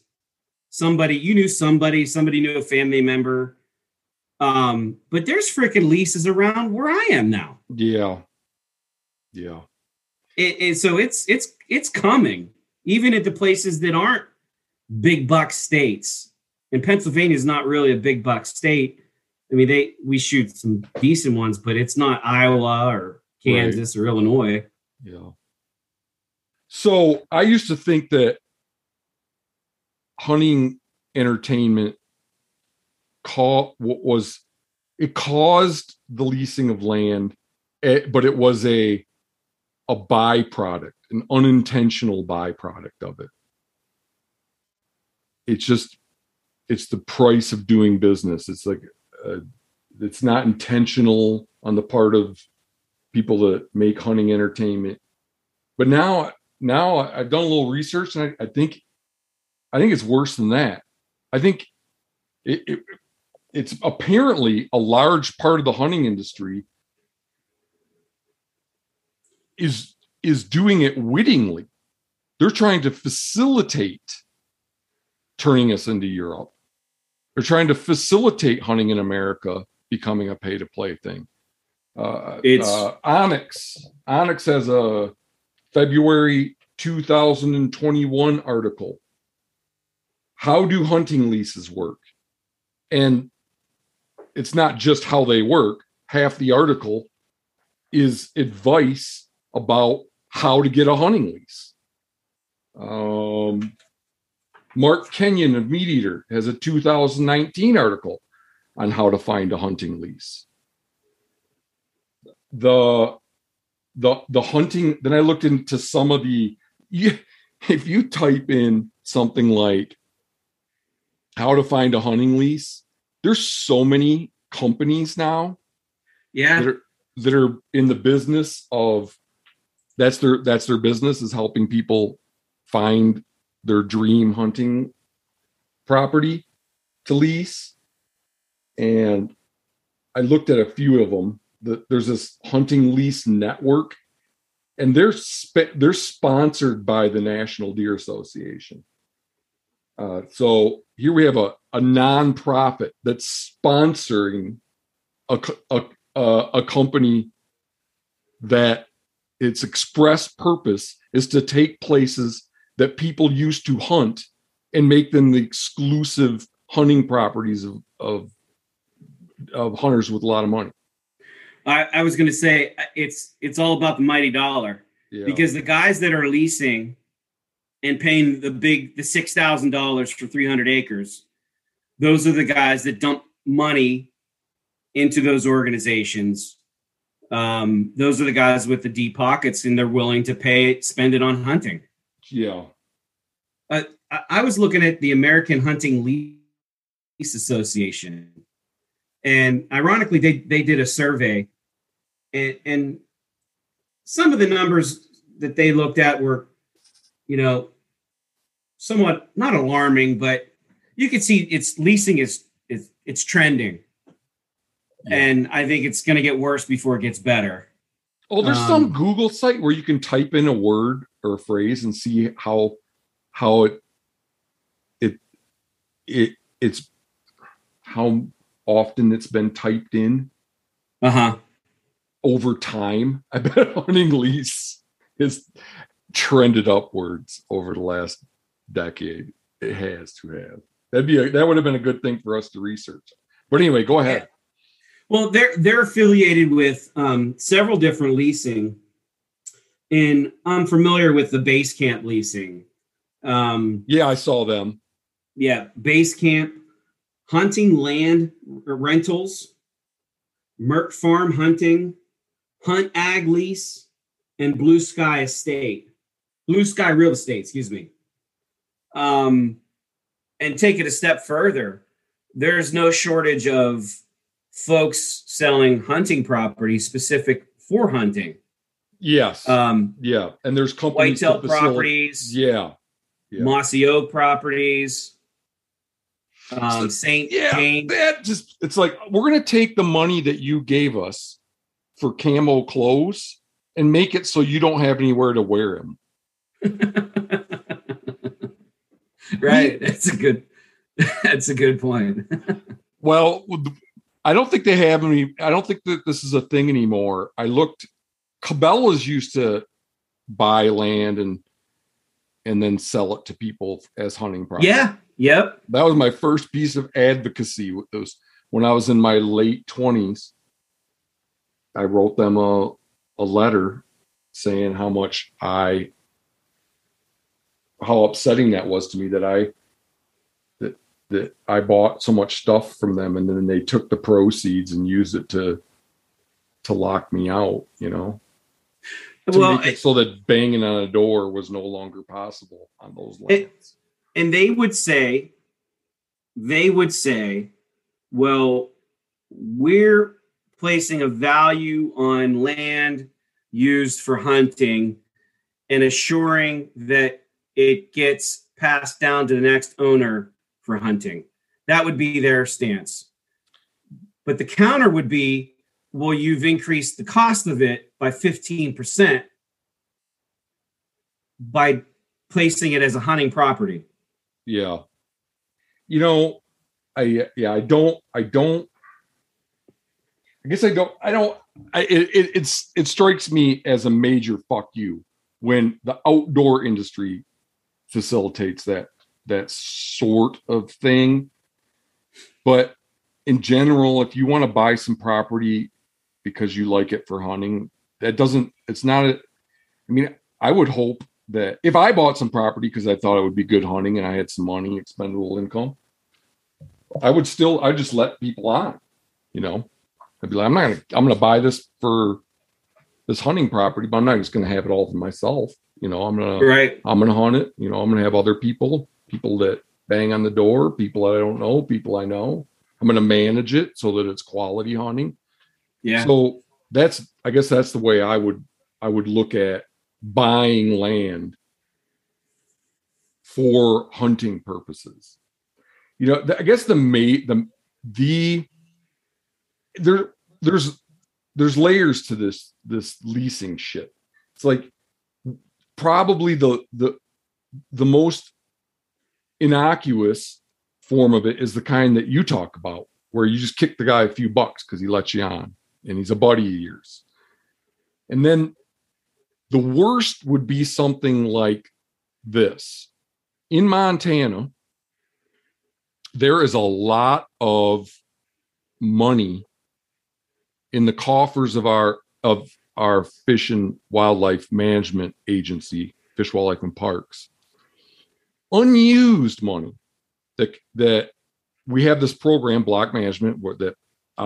somebody you knew somebody, somebody knew a family member. Um, but there's freaking leases around where I am now. Yeah. Yeah. It, it- so it's it's it's coming, even at the places that aren't big buck states. And Pennsylvania is not really a big buck state. I mean, they we shoot some decent ones, but it's not Iowa or Kansas right. or Illinois. Yeah. So I used to think that hunting entertainment call was it caused the leasing of land, eh, but it was a a byproduct, an unintentional byproduct of it. It's just it's the price of doing business. It's like uh, it's not intentional on the part of people that make hunting entertainment. But now, now I've done a little research, and I, I think, I think it's worse than that. I think it, it, it's apparently a large part of the hunting industry is is doing it wittingly. They're trying to facilitate turning us into Europe. They're trying to facilitate hunting in America becoming a pay to play thing. Uh, it's uh, Onyx. onX has a February 2021 article. How do hunting leases work? And it's not just how they work. Half the article is advice about how to get a hunting lease. Um, Mark Kenyon of MeatEater has a 2019 article on how to find a hunting lease. The the the hunting then I looked into some of the if you type in something like how to find a hunting lease, there's so many companies now yeah that are, that are in the business of that's their that's their business is helping people find their dream hunting property to lease. And I looked at a few of them. The, there's this hunting lease network, and they're they're sponsored by the National Deer Association. Uh, so here we have a, a nonprofit that's sponsoring a, a, a, a company that its express purpose is to take places that people used to hunt and make them the exclusive hunting properties of of, of hunters with a lot of money. I, I was going to say it's it's all about the mighty dollar yeah. because the guys that are leasing and paying the big the six thousand dollars for three hundred acres, those are the guys that dump money into those organizations. Um, those are the guys with the deep pockets, and they're willing to pay spend it on hunting. Yeah. Uh, I was looking at the American Hunting Lease Association, and ironically, they they did a survey, and, and some of the numbers that they looked at were, you know, somewhat not alarming, but you can see it's leasing is it's, it's trending, yeah. and I think it's going to get worse before it gets better. Oh, there's um, some Google site where you can type in a word or a phrase and see how how it it it it's how often it's been typed in. Uh-huh. Over time (laughs) i bet hunting lease has trended upwards over the last decade it has to have. That'd be a, that would have been a good thing for us to research. But anyway go ahead well they're they're affiliated with um, several different leasing and i'm familiar with the base camp leasing um, yeah, I saw them. Yeah, base camp, hunting land rentals, Mert Farm Hunting, Hunt Ag Lease, and Blue Sky Estate, Blue Sky Real Estate. Excuse me. Um, and take it a step further. There's no shortage of folks selling hunting property specific for hunting. Yes. Um, yeah, and there's companies whitetail properties. Yeah, yeah. Mossy Oak properties, um, Saint yeah, Jane. That just it's like we're gonna take the money that you gave us for camo clothes and make it so you don't have anywhere to wear them. (laughs) right. That's a good. (laughs) That's a good point. (laughs) well, I don't think they have any. I don't think that this is a thing anymore. I looked. Cabela's used to buy land and and then sell it to people as hunting property. Yeah. Yep. That was my first piece of advocacy with those when I was in my late 20s, I wrote them a, a letter saying how much I, how upsetting that was to me that I, that, I bought so much stuff from them and then they took the proceeds and used it to, to lock me out, you know? To well, make it so that banging on a door was no longer possible on those lands. It- and they would say, they would say, well, we're placing a value on land used for hunting and assuring that it gets passed down to the next owner for hunting. That would be their stance. But the counter would be, well, you've increased the cost of it by 15% by placing it as a hunting property. Yeah. You know, I yeah, I don't I don't I guess I don't I don't I it, it it's it strikes me as a major fuck you when the outdoor industry facilitates that that sort of thing. But in general, if you want to buy some property because you like it for hunting, that doesn't it's not a I mean, I would hope that if I bought some property because I thought it would be good hunting and I had some money, expendable income, I would still I just let people on. You know, I'd be like, I'm not gonna I'm gonna buy this for this hunting property, but I'm not just gonna have it all for myself. You know, I'm gonna Right. I'm gonna hunt it. You know, I'm gonna have other people, people that bang on the door, people that I don't know, people I know. I'm gonna manage it so that it's quality hunting. Yeah. So that's I guess that's the way I would I would look at buying land for hunting purposes. You know, I guess the mate the the there there's there's layers to this this leasing shit. It's like probably the the the most innocuous form of it is the kind that you talk about, where you just kick the guy a few bucks because he lets you on and he's a buddy of yours. And then the worst would be something like this. In Montana, there is a lot of money in the coffers of our of our fish and wildlife management agency, Fish, Wildlife, and Parks. Unused money that that we have this program, block management, where that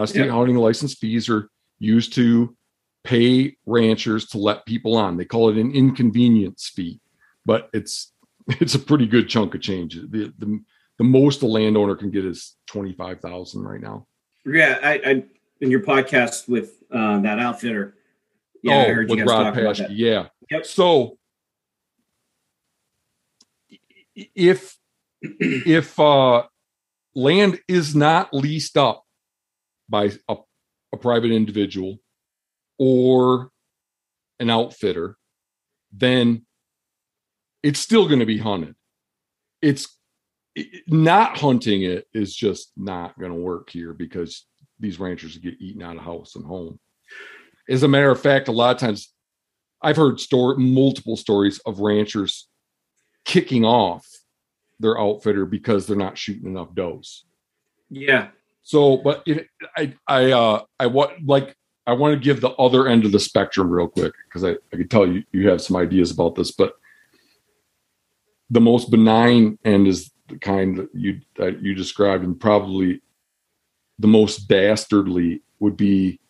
state Yeah. hunting license fees are used to pay ranchers to let people on. They call it an inconvenience fee, but it's (laughs) it's a pretty good chunk of change. The the, the most a landowner can get is twenty five thousand right now. Yeah, I, I in your podcast with uh, that outfitter. Yeah, I heard you guys talk about that. Oh, Yeah. Yep. So if if uh land is not leased up by a, a private individual or an outfitter, then it's still going to be hunted. It's it- not hunting it is just not going to work here because these ranchers get eaten out of house and home. As a matter of fact, a lot of times I've heard story multiple stories of ranchers kicking off their outfitter because they're not shooting enough does. Yeah, So, but it, I, I, uh, I want like I want to give the other end of the spectrum real quick because I, I can tell you you have some ideas about this, but the most benign end is the kind that you that you described, and probably the most dastardly would be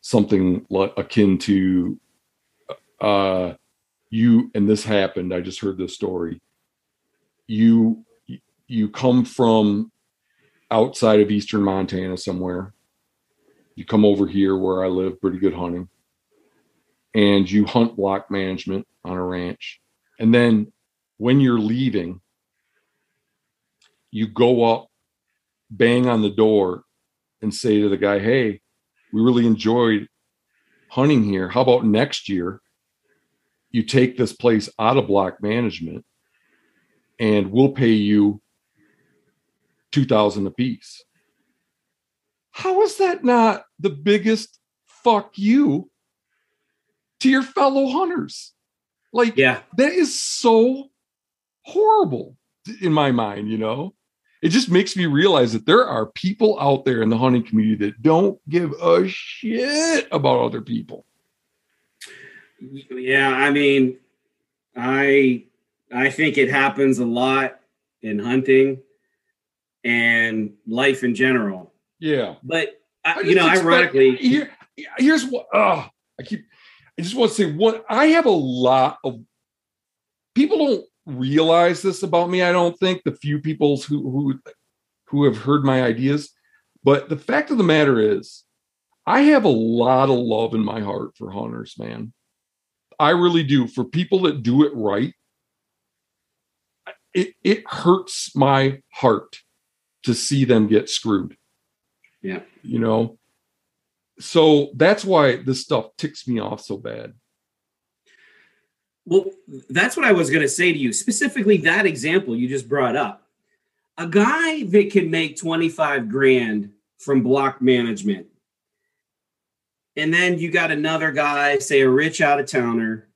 something like akin to uh you and this happened i just heard this story. You you come from outside of eastern montana somewhere. You come over here where i live pretty good hunting. And you hunt block management on a ranch. And then when you're leaving you go up bang on the door and say to the guy hey we really enjoyed hunting here. How about next year you take this place out of block management and we'll pay you 2000 a piece how is that not the biggest fuck you to your fellow hunters? Like yeah, that is so horrible in my mind you know? It just makes me realize that there are people out there in the hunting community that don't give a shit about other people. Yeah, I mean, I I think it happens a lot in hunting and life in general. Yeah, but uh, you know, expect, ironically, here, here's what uh, I keep. I just want to say what I have a lot of people don't realize this about me. I don't think the few people who who who have heard my ideas, but the fact of the matter is, I have a lot of love in my heart for hunters, man. I really do. For people that do it right, it it hurts my heart to see them get screwed. Yeah. You know. So that's why this stuff ticks me off so bad. Well, that's what I was going to say to you. Specifically, that example you just brought up. A guy that can make 25 grand from block management. And then you got another guy, say a rich out of towner,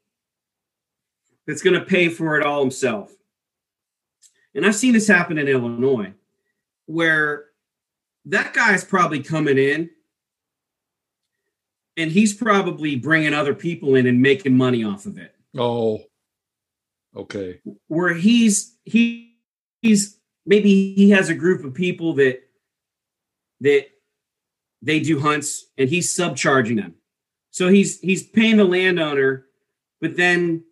that's going to pay for it all himself. And I've seen this happen in Illinois where that guy's probably coming in and he's probably bringing other people in and making money off of it. Oh, okay. Where he's he he's maybe he has a group of people that that they do hunts and he's subcharging them. So he's he's paying the landowner, but then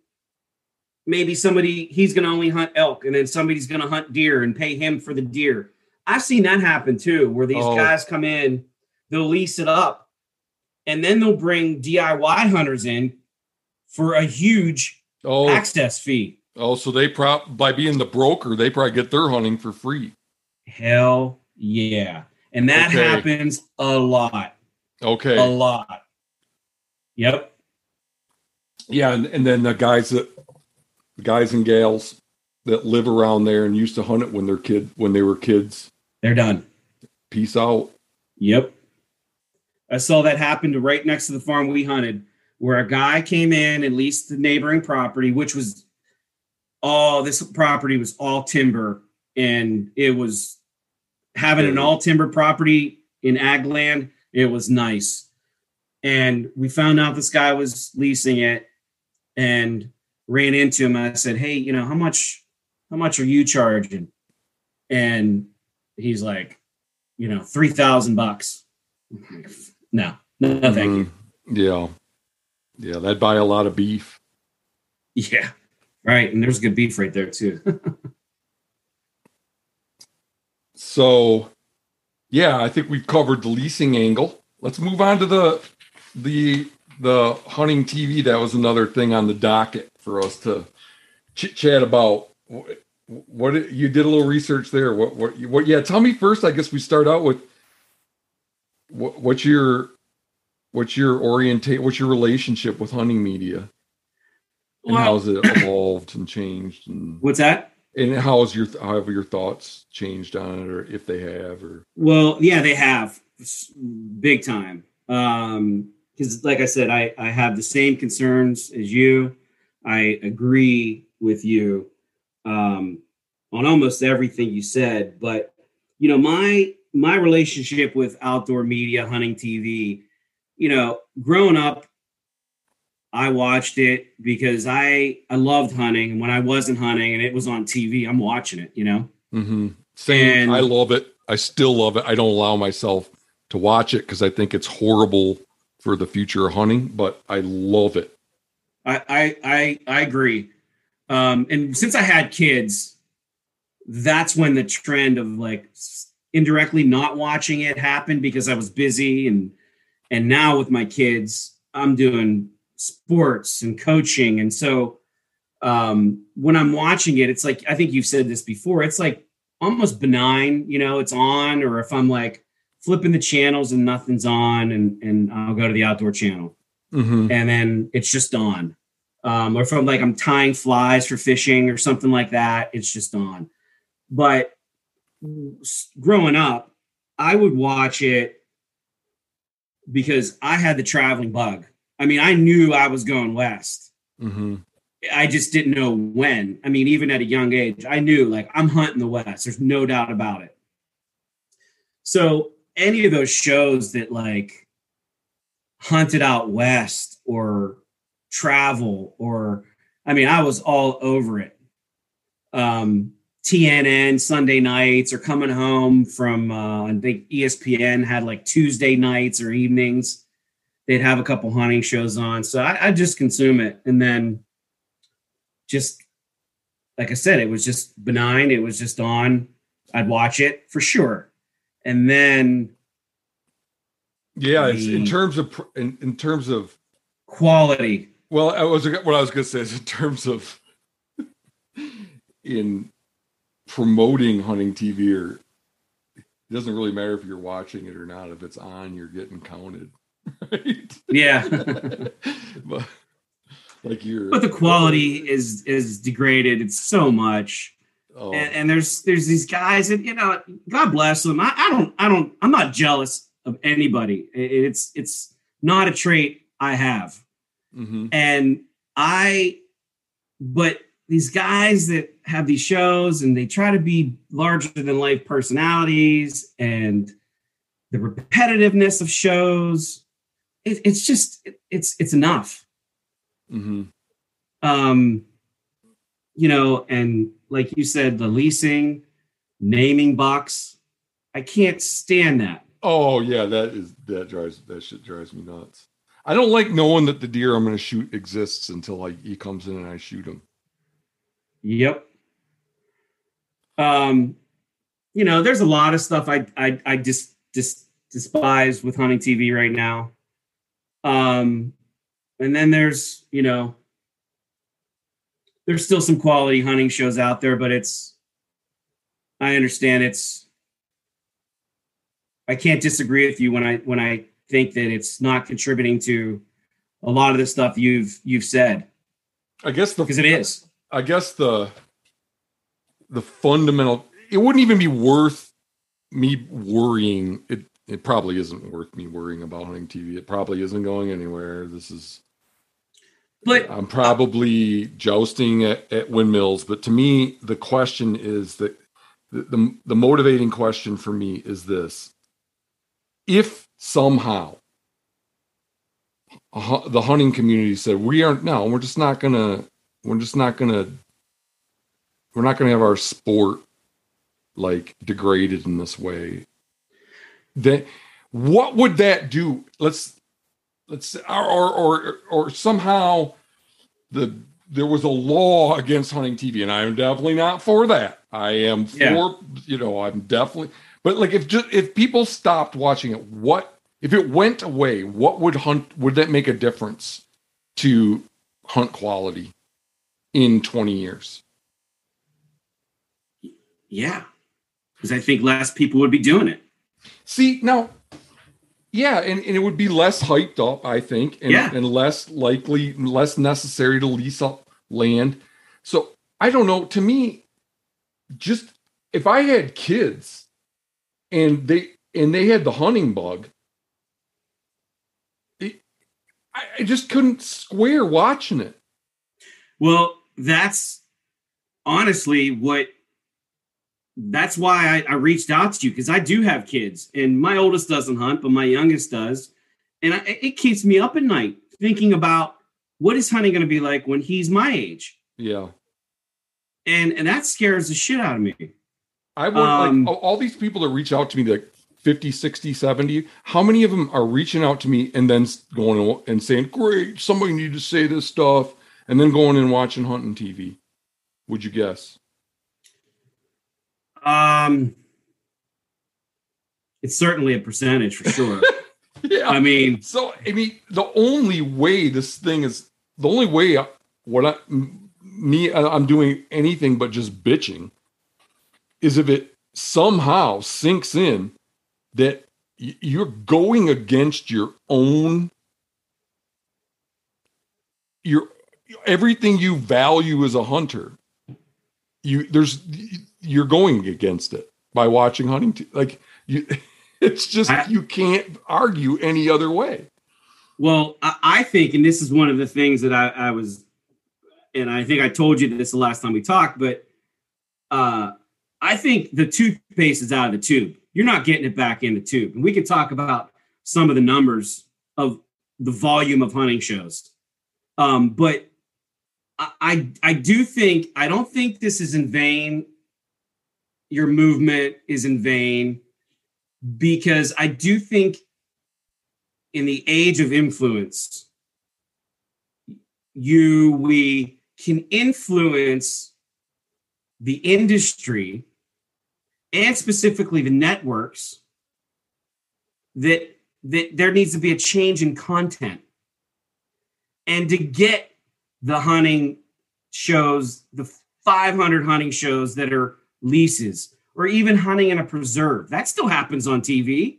maybe somebody he's going to only hunt elk and then somebody's going to hunt deer and pay him for the deer. I've seen that happen too, where these oh. guys come in, they'll lease it up, and then they'll bring DIY hunters in for a huge oh. access fee. Oh, so they prop by being the broker, they probably get their hunting for free. Hell yeah. And that okay. happens a lot. Okay. A lot. Yep. Yeah, and, and then the guys that the guys and gals that live around there and used to hunt it when they're kid when they were kids. They're done. Peace out. Yep. I saw that happen to right next to the farm we hunted where a guy came in and leased the neighboring property, which was all this property was all timber, and it was having an all timber property in ag land. It was nice, and we found out this guy was leasing it, and ran into him. I said, "Hey, you know how much? How much are you charging?" And he's like, "You know, three thousand bucks." No, no, thank mm, you. Mm-hmm. Yeah. Yeah, that'd buy a lot of beef. Yeah, right. And there's good beef right there too. (laughs) so, yeah, I think we've covered the leasing angle. Let's move on to the the the hunting TV. That was another thing on the docket for us to chit chat about. What, what you did a little research there? What what what? Yeah, tell me first. I guess we start out with what, what's your what's your orientate what's your relationship with hunting media and well, how's it (clears throat) evolved and changed and what's that and how has your how have your thoughts changed on it or if they have or? Well yeah they have big time. Um because like i said i i have the same concerns as you. I agree with you um on almost everything you said but you know my my relationship with outdoor media hunting tv you know, growing up, I watched it because I I loved hunting, and when I wasn't hunting and it was on TV, I'm watching it. You know. Mm-hmm. Same. And, I love it. I still love it. I don't allow myself to watch it because I think it's horrible for the future of hunting, but I love it. I I I, I agree. Um, and since I had kids, that's when the trend of like indirectly not watching it happened because I was busy and and now with my kids i'm doing sports and coaching and so um, when i'm watching it it's like i think you've said this before it's like almost benign you know it's on or if i'm like flipping the channels and nothing's on and and i'll go to the outdoor channel mm-hmm. and then it's just on um, or if i'm like i'm tying flies for fishing or something like that it's just on but growing up i would watch it because I had the traveling bug. I mean, I knew I was going west. Mm-hmm. I just didn't know when. I mean, even at a young age, I knew like I'm hunting the West. There's no doubt about it. So any of those shows that like hunted out west or travel or I mean, I was all over it. Um, TNN Sunday nights or coming home from uh, I think ESPN had like Tuesday nights or evenings. They'd have a couple hunting shows on, so I, I just consume it, and then just like I said, it was just benign. It was just on. I'd watch it for sure, and then yeah, it's in terms of in, in terms of quality. well, I was what I was going to say is in terms of in promoting hunting TV or it doesn't really matter if you're watching it or not. If it's on, you're getting counted, right? Yeah, (laughs) but like you're, but the quality is is degraded. It's so much. oh, and, and there's there's these guys and you know god bless them I, I don't i don't i'm not jealous of anybody it's it's not a trait i have mhm. and i but these guys that have these shows and they try to be larger than life personalities and the repetitiveness of shows it, it's just it's it's enough Mhm. um you know and like you said the leasing naming box i can't stand that Oh yeah, that is that drives that shit drives me nuts. I don't like knowing that the deer I'm going to shoot exists until like he comes in and I shoot him. yep um you know there's a lot of stuff i i, I just just despise with hunting tv right now um and then there's you know there's still some quality hunting shows out there but it's i understand it's i can't disagree with you when i when i think that it's not contributing to a lot of the stuff you've you've said. I guess the because it is. I guess the the fundamental it wouldn't even be worth me worrying it it probably isn't worth me worrying about hunting TV. It probably isn't going anywhere. This is but uh, I'm probably jousting at, at windmills, but to me, the question is that the, the the motivating question for me is this: If somehow the hunting community said we aren't no, we're just not gonna, we're just not gonna, we're not gonna have our sport like degraded in this way, then what would that do? Let's let's or or or, somehow the there was a law against hunting TV, and I am definitely not for that. I am for Yeah. you know I'm definitely, but like if just if people stopped watching it, what if it went away? What would hunt? Would that make a difference to hunt quality in 20 years? yeah because i think less people would be doing it See now, yeah, and, and it would be less hyped up, I think, and, Yeah. and less likely, less necessary to lease up land. So I don't know. To me, just if I had kids and they and they had the hunting bug, it, I, I just couldn't square watching it. Well, that's honestly what that's why I, I reached out to you because I do have kids and my oldest doesn't hunt, but my youngest does. And I, it keeps me up at night thinking about what is hunting going to be like when he's my age. Yeah. And, and that scares the shit out of me. I want Um, like all, all these people that reach out to me like 50, 60, 70. How many of them are reaching out to me and then going and saying, Great, somebody need to say this stuff, and then going and watching hunting TV? Would you guess? Um, it's certainly a percentage for sure. (laughs) Yeah. I mean, so I mean, the only way this thing is the only way I, what I me I'm doing anything but just bitching is if it somehow sinks in that you're going against your own your everything you value as a hunter you there's you're going against it by watching hunting like you (laughs) it's just I- you can't argue any other way Well, I, I think, and this is one of the things that I, I was and I think I told you this the last time we talked, but uh, I think the toothpaste is out of the tube. You're not getting it back in the tube. And we can talk about some of the numbers of the volume of hunting shows. Um, but I, I, I do think I don't think this is in vain. Your movement is in vain because I do think in the age of influence, you we can influence the industry and specifically the networks that that there needs to be a change in content. And to get the hunting shows the 500 hunting shows that are leases or even hunting in a preserve that still happens on tv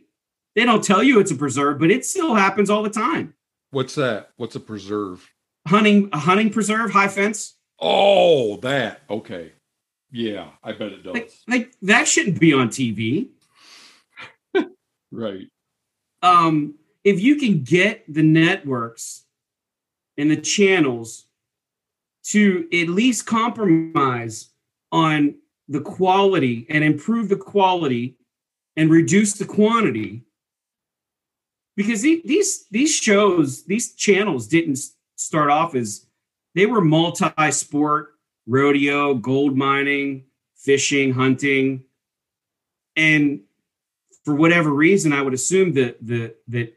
they don't tell you it's a preserve but it still happens all the time What's that? What's a preserve? hunting a hunting preserve high fence Oh, that. Okay. Yeah, I bet it does. like, like that shouldn't be on tv (laughs) right. um, if you can get the networks and the channels to at least compromise on the quality and improve the quality and reduce the quantity because these these shows these channels didn't start off as they were multi-sport rodeo gold mining fishing hunting and for whatever reason, I would assume that the that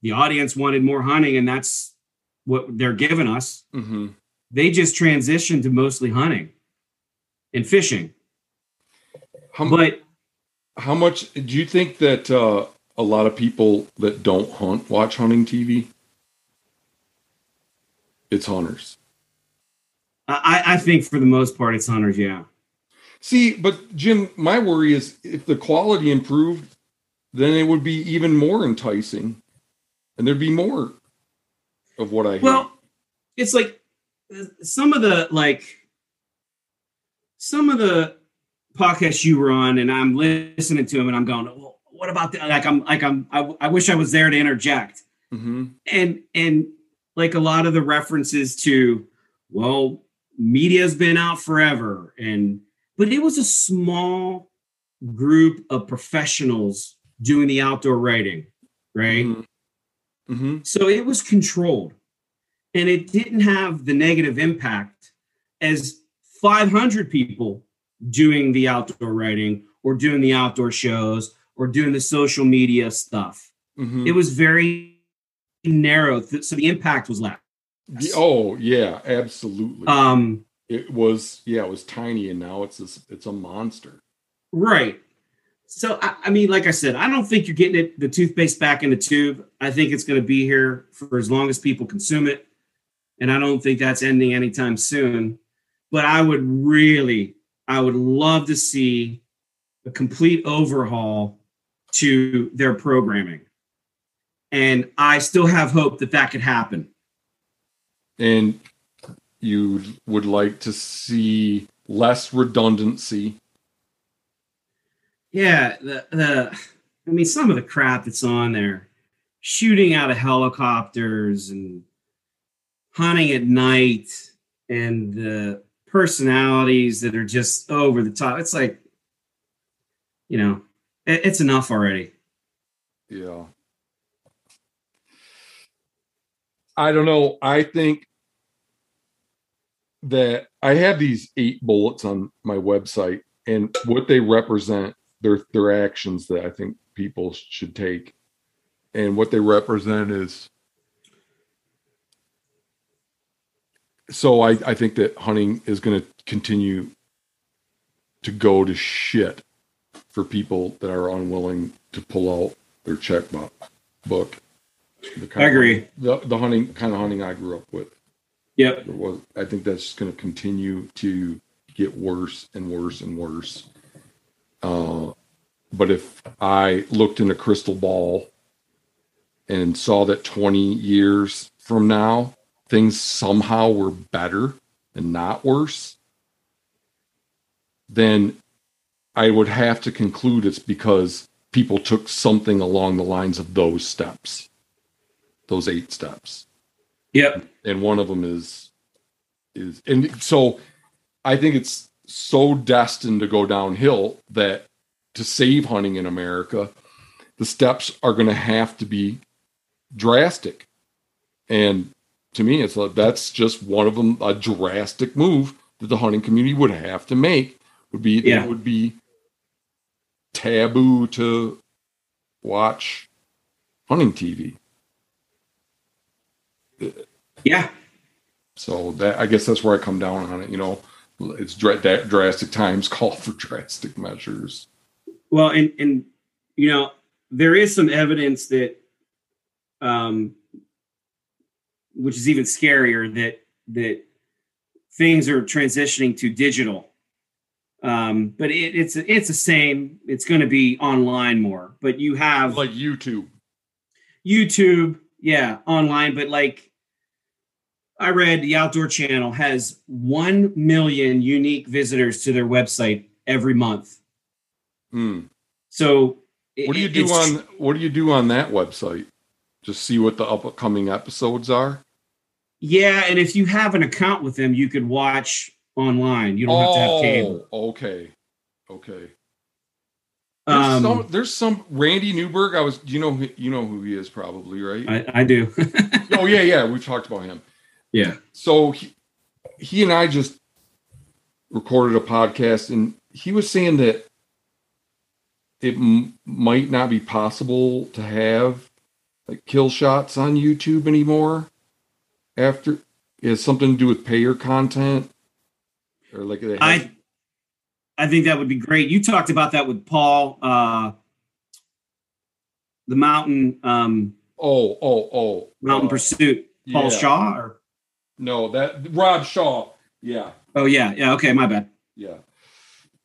the audience wanted more hunting, and that's what they're giving us. Mm-hmm. They just transitioned to mostly hunting and fishing. How, But how much do you think that uh, a lot of people that don't hunt watch hunting TV? It's hunters. I, I think for the most part, it's hunters. Yeah, See, but Jim, my worry is if the quality improved, then it would be even more enticing, and there'd be more of what I hear. well, it's like uh, some of the like some of the podcasts you run and I'm listening to him and I'm going, well, "What about the, like I'm like I'm I, I wish I was there to interject." hmm and and like a lot of the references to well media's been out forever and but it was a small group of professionals doing the outdoor writing right? Hmm so it was controlled and it didn't have the negative impact as 500 people doing the outdoor writing or doing the outdoor shows or doing the social media stuff. Hmm it was very narrow. Th- so the impact was less. Oh yeah, absolutely. um it was yeah, it was tiny, and now it's this, it's a monster. right. So I, I mean like i said i don't think you're getting it the toothpaste back in the tube. I think it's going to be here for as long as people consume it. And i don't think that's ending anytime soon. But i would really i would love to see a complete overhaul to their programming and i still have hope that that could happen and you would like to see less redundancy. Yeah, the the I mean some of the crap that's on there, shooting out of helicopters and hunting at night and the personalities that are just over the top. It's like you know, it, it's enough already. Yeah. I don't know. I think that I have these eight bullets on my website and what they represent, their their actions that I think people should take. And what they represent is so I, I think that hunting is going to continue to go to shit for people that are unwilling to pull out their checkbook book. I agree. Of, the the hunting kind of hunting I grew up with. Yep. Was I think that's going to continue to get worse and worse and worse. Uh, but if I looked in a crystal ball and saw that 20 years from now things somehow were better and not worse, then I would have to conclude it's because people took something along the lines of those steps, those eight steps. Yep. And one of them is is and so I think it's so destined to go downhill that to save hunting in America, the steps are going to have to be drastic. And to me, it's like that's just one of them. A drastic move that the hunting community would have to make would be Yeah. it would be taboo to watch hunting TV. Yeah. So that I guess that's where I come down on it. You know, it's da- drastic times (laughs) call for drastic measures. Well, and and you know, there is some evidence that um which is even scarier that that things are transitioning to digital. Um, but it, it's it's the same. It's going to be online more. But you have Like YouTube. YouTube, yeah, online, but like I read the Outdoor Channel has 1 million unique visitors to their website every month. Hmm. So What do you do on what do you do on that website? Just see what the upcoming episodes are. Yeah, and if you have an account with them, you could watch online. You don't have to have cable. Oh, okay, okay. There's, Um, some, there's some Randy Newberg. I was, you know, you know who he is, probably, right? I, I do. (laughs) oh yeah, yeah. We've talked about him. yeah. So he, he and I just recorded a podcast, and he was saying that it m- might not be possible to have like kill shots on YouTube anymore. After it has something to do with payer content, or like has- I I think that would be great. You talked about that with Paul, uh, the mountain um, oh oh oh mountain uh, pursuit. Paul yeah. Shaw. Or, No, that Rob Shaw. Yeah, oh yeah, yeah. Okay, my bad. yeah,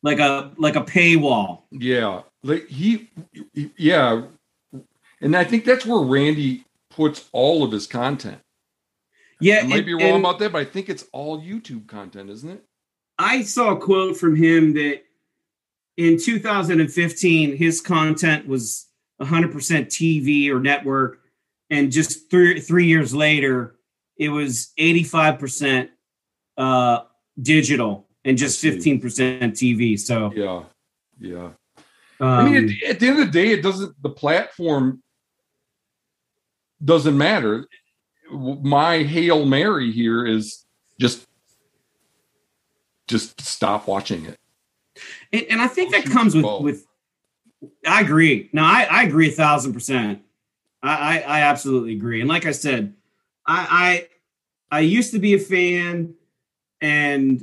Like a like a paywall. yeah. Like he- yeah, and I think that's where Randy puts all of his content. Yeah, I might and- be wrong about that, but I think it's all YouTube content, isn't it? I saw a quote from him that in 2015 his content was 100% TV or network, and just three three years later it was 85% uh, digital and just 15% TV. So Yeah, yeah. um, I mean, at, at the end of the day, it doesn't. The platform doesn't matter. My hail mary here is just just stop watching it. and, and I think that comes with with. I agree. No, I, I agree a thousand percent. I, I I absolutely agree. And like I said, I I I used to be a fan, and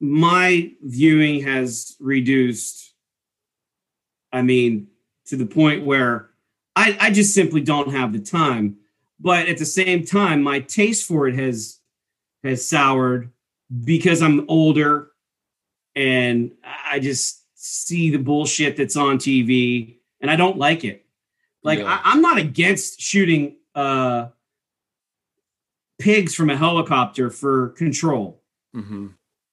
my viewing has reduced. I mean, to the point where I I just simply don't have the time. But at the same time, my taste for it has has soured because I'm older and I just see the bullshit that's on TV and I don't like it. Like Yeah. I, I'm not against shooting uh pigs from a helicopter for control, Mm-hmm.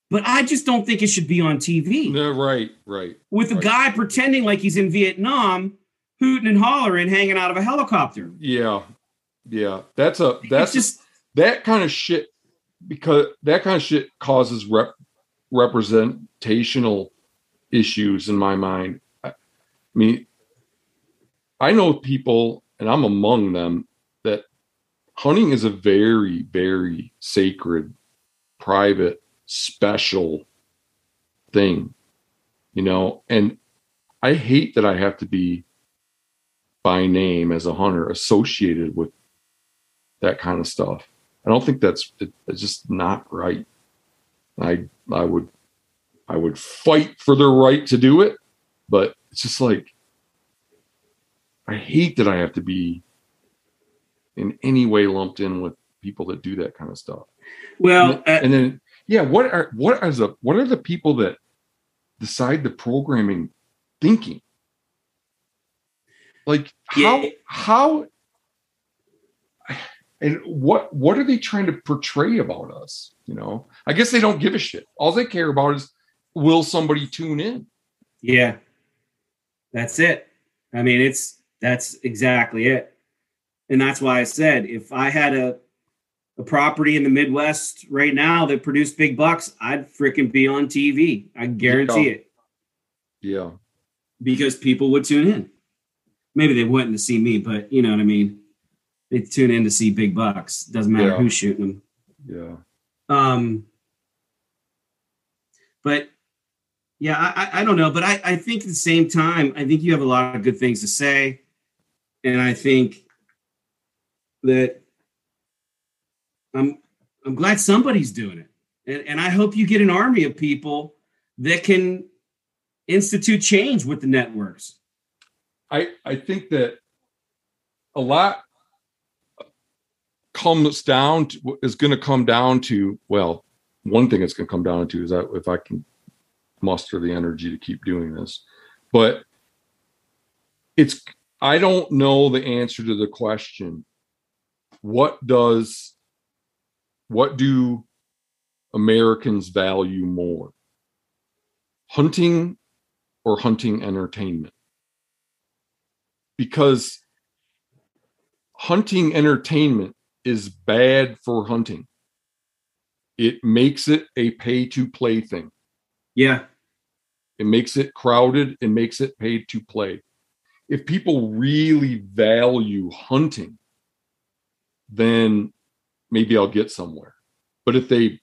but I just don't think it should be on TV No, right, right. with a right. guy pretending like he's in Vietnam, hooting and hollering, hanging out of a helicopter. Yeah, yeah. That's a It's that's just that kind of shit because that kind of shit causes rep, representational issues in my mind. I, I mean, I know people, and I'm among them, that hunting is a very, very sacred, private, special thing, you know, and I hate that I have to be by name as a hunter associated with that kind of stuff. I don't think that's it, it's just not right. I I would I would fight for their right to do it, but it's just like I hate that I have to be in any way lumped in with people that do that kind of stuff. well, and, uh, and then yeah, what are what are the what are the people that decide the programming thinking? Like how Yeah. how and what what are they trying to portray about us? You know, I guess they don't give a shit. All they care about is will somebody tune in? Yeah. That's it. I mean, it's that's exactly it. And that's why I said if I had a a property in the Midwest right now that produced big bucks, I'd freaking be on TV. I guarantee Yeah. it Yeah. because people would tune in. Maybe they wouldn't to see me, but you know what I mean. They tune in to see big bucks. Doesn't matter Yeah. who's shooting them. Yeah. Um, but yeah, I, I- I don't know, but I, I think at the same time, I think you have a lot of good things to say, and I think that I'm I'm glad somebody's doing it, and and I hope you get an army of people that can institute change with the networks. I I think that a lot comes down to is going to come down to well, one thing it's going to come down to is that if I can muster the energy to keep doing this, but it's I don't know the answer to the question. What does what do Americans value more? Hunting or hunting entertainment? Because hunting entertainment is bad for hunting. It makes it a pay to play thing. Yeah, It makes it crowded and makes it paid to play. If people really value hunting, then maybe I'll get somewhere. But if they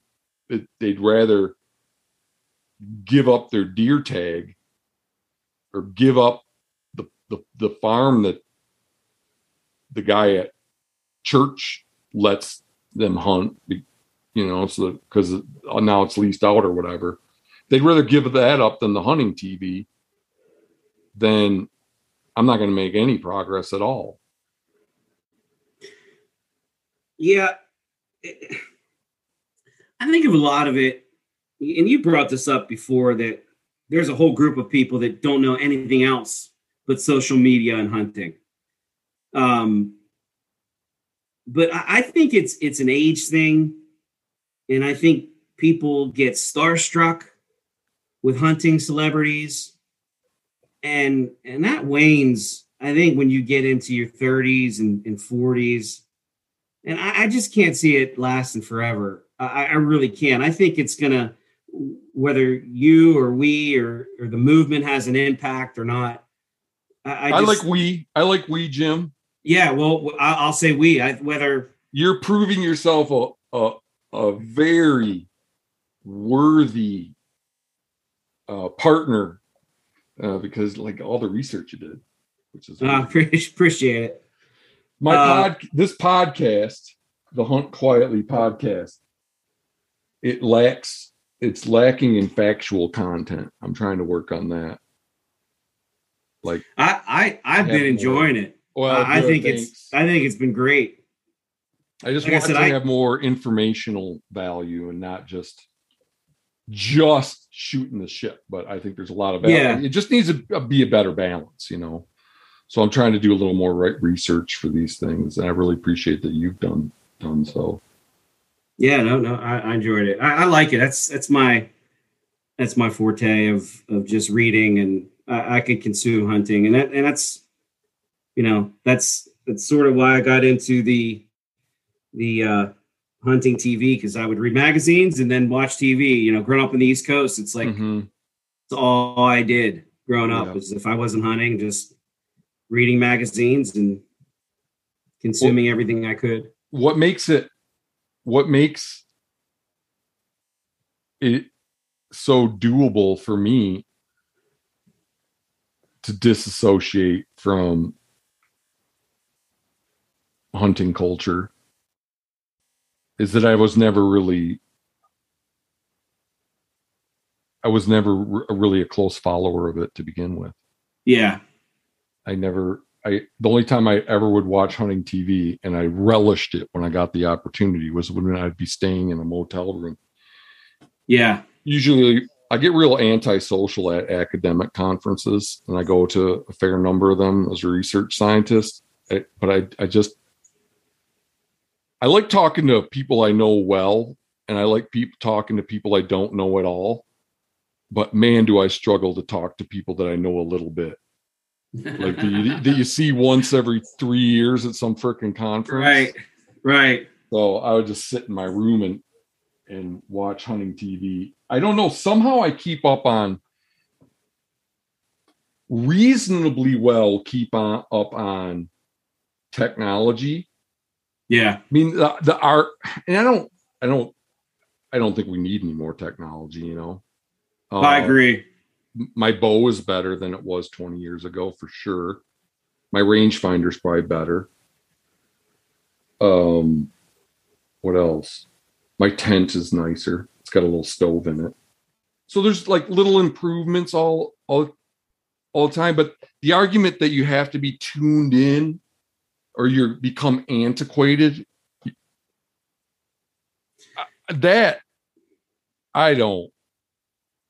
if they'd rather give up their deer tag or give up the the, farm that the guy at church lets them hunt, you know, so because now it's leased out or whatever. They'd rather give that up than the hunting TV. Then I'm not going to make any progress at all. Yeah. I think of a lot of it, and you brought this up before that there's a whole group of people that don't know anything else but social media and hunting. Um, but I, I think it's it's an age thing, and I think people get starstruck with hunting celebrities, and and that wanes. I think when you get into your 30s and, and 40s, and I, I just can't see it lasting forever. I, I really can't. I think it's gonna, whether you or we or or the movement has an impact or not. I, I, I, like we. I like we, Jim. yeah. Well, I'll say we. I, whether You're proving yourself a a, a very worthy uh, partner uh, because like all the research you did, which is (laughs) uh, appreciate it. my uh, pod. This podcast, the Hunt Quietly podcast, it lacks. It's lacking in factual content. I'm trying to work on that. Like, I I I've been enjoying it. well, I I think thanks. it's I think it's been great. I just Like I want said, to I- have more informational value and not just just shooting the shit. But I think there's a lot of value. Yeah. It just needs to be a better balance, you know. So I'm trying to do a little more right research for these things, and I really appreciate that you've done done so. Yeah, no, no, I, I enjoyed it. I, I like it. That's that's my that's my forte of of just reading, and I, I could consume hunting, and that and that's you know that's that's sort of why I got into the the uh, hunting TV because I would read magazines and then watch TV. You know, growing up in the East Coast, it's like Mhm. it's all I did growing up. Yeah. Was if I wasn't hunting, just reading magazines and consuming everything I could. What makes it? What makes it so doable for me to disassociate from hunting culture is that I was never really I was never re- really a close follower of it to begin with. Yeah, I never I the only time I ever would watch hunting TV and I relished it when I got the opportunity was when I'd be staying in a motel room. yeah, Usually I get real antisocial at academic conferences and I go to a fair number of them as a research scientist. I, but I I just I like talking to people I know well and I like people talking to people I don't know at all. But man, do I struggle to talk to people that I know a little bit like that you, that you see once every three years at some freaking conference. right, right. So I would just sit in my room and and watch hunting TV. I don't know. Somehow I keep up on reasonably well keep on up on technology. Yeah. I mean the, the art and I don't I don't I don't think we need any more technology, you know. I Uh, agree. my bow is better than it was 20 years ago for sure. My rangefinder's probably better. Um, what else? My tent is nicer. It's got a little stove in it. So there's like little improvements all all all the time. But the argument that you have to be tuned in or you become antiquated, uh, that I don't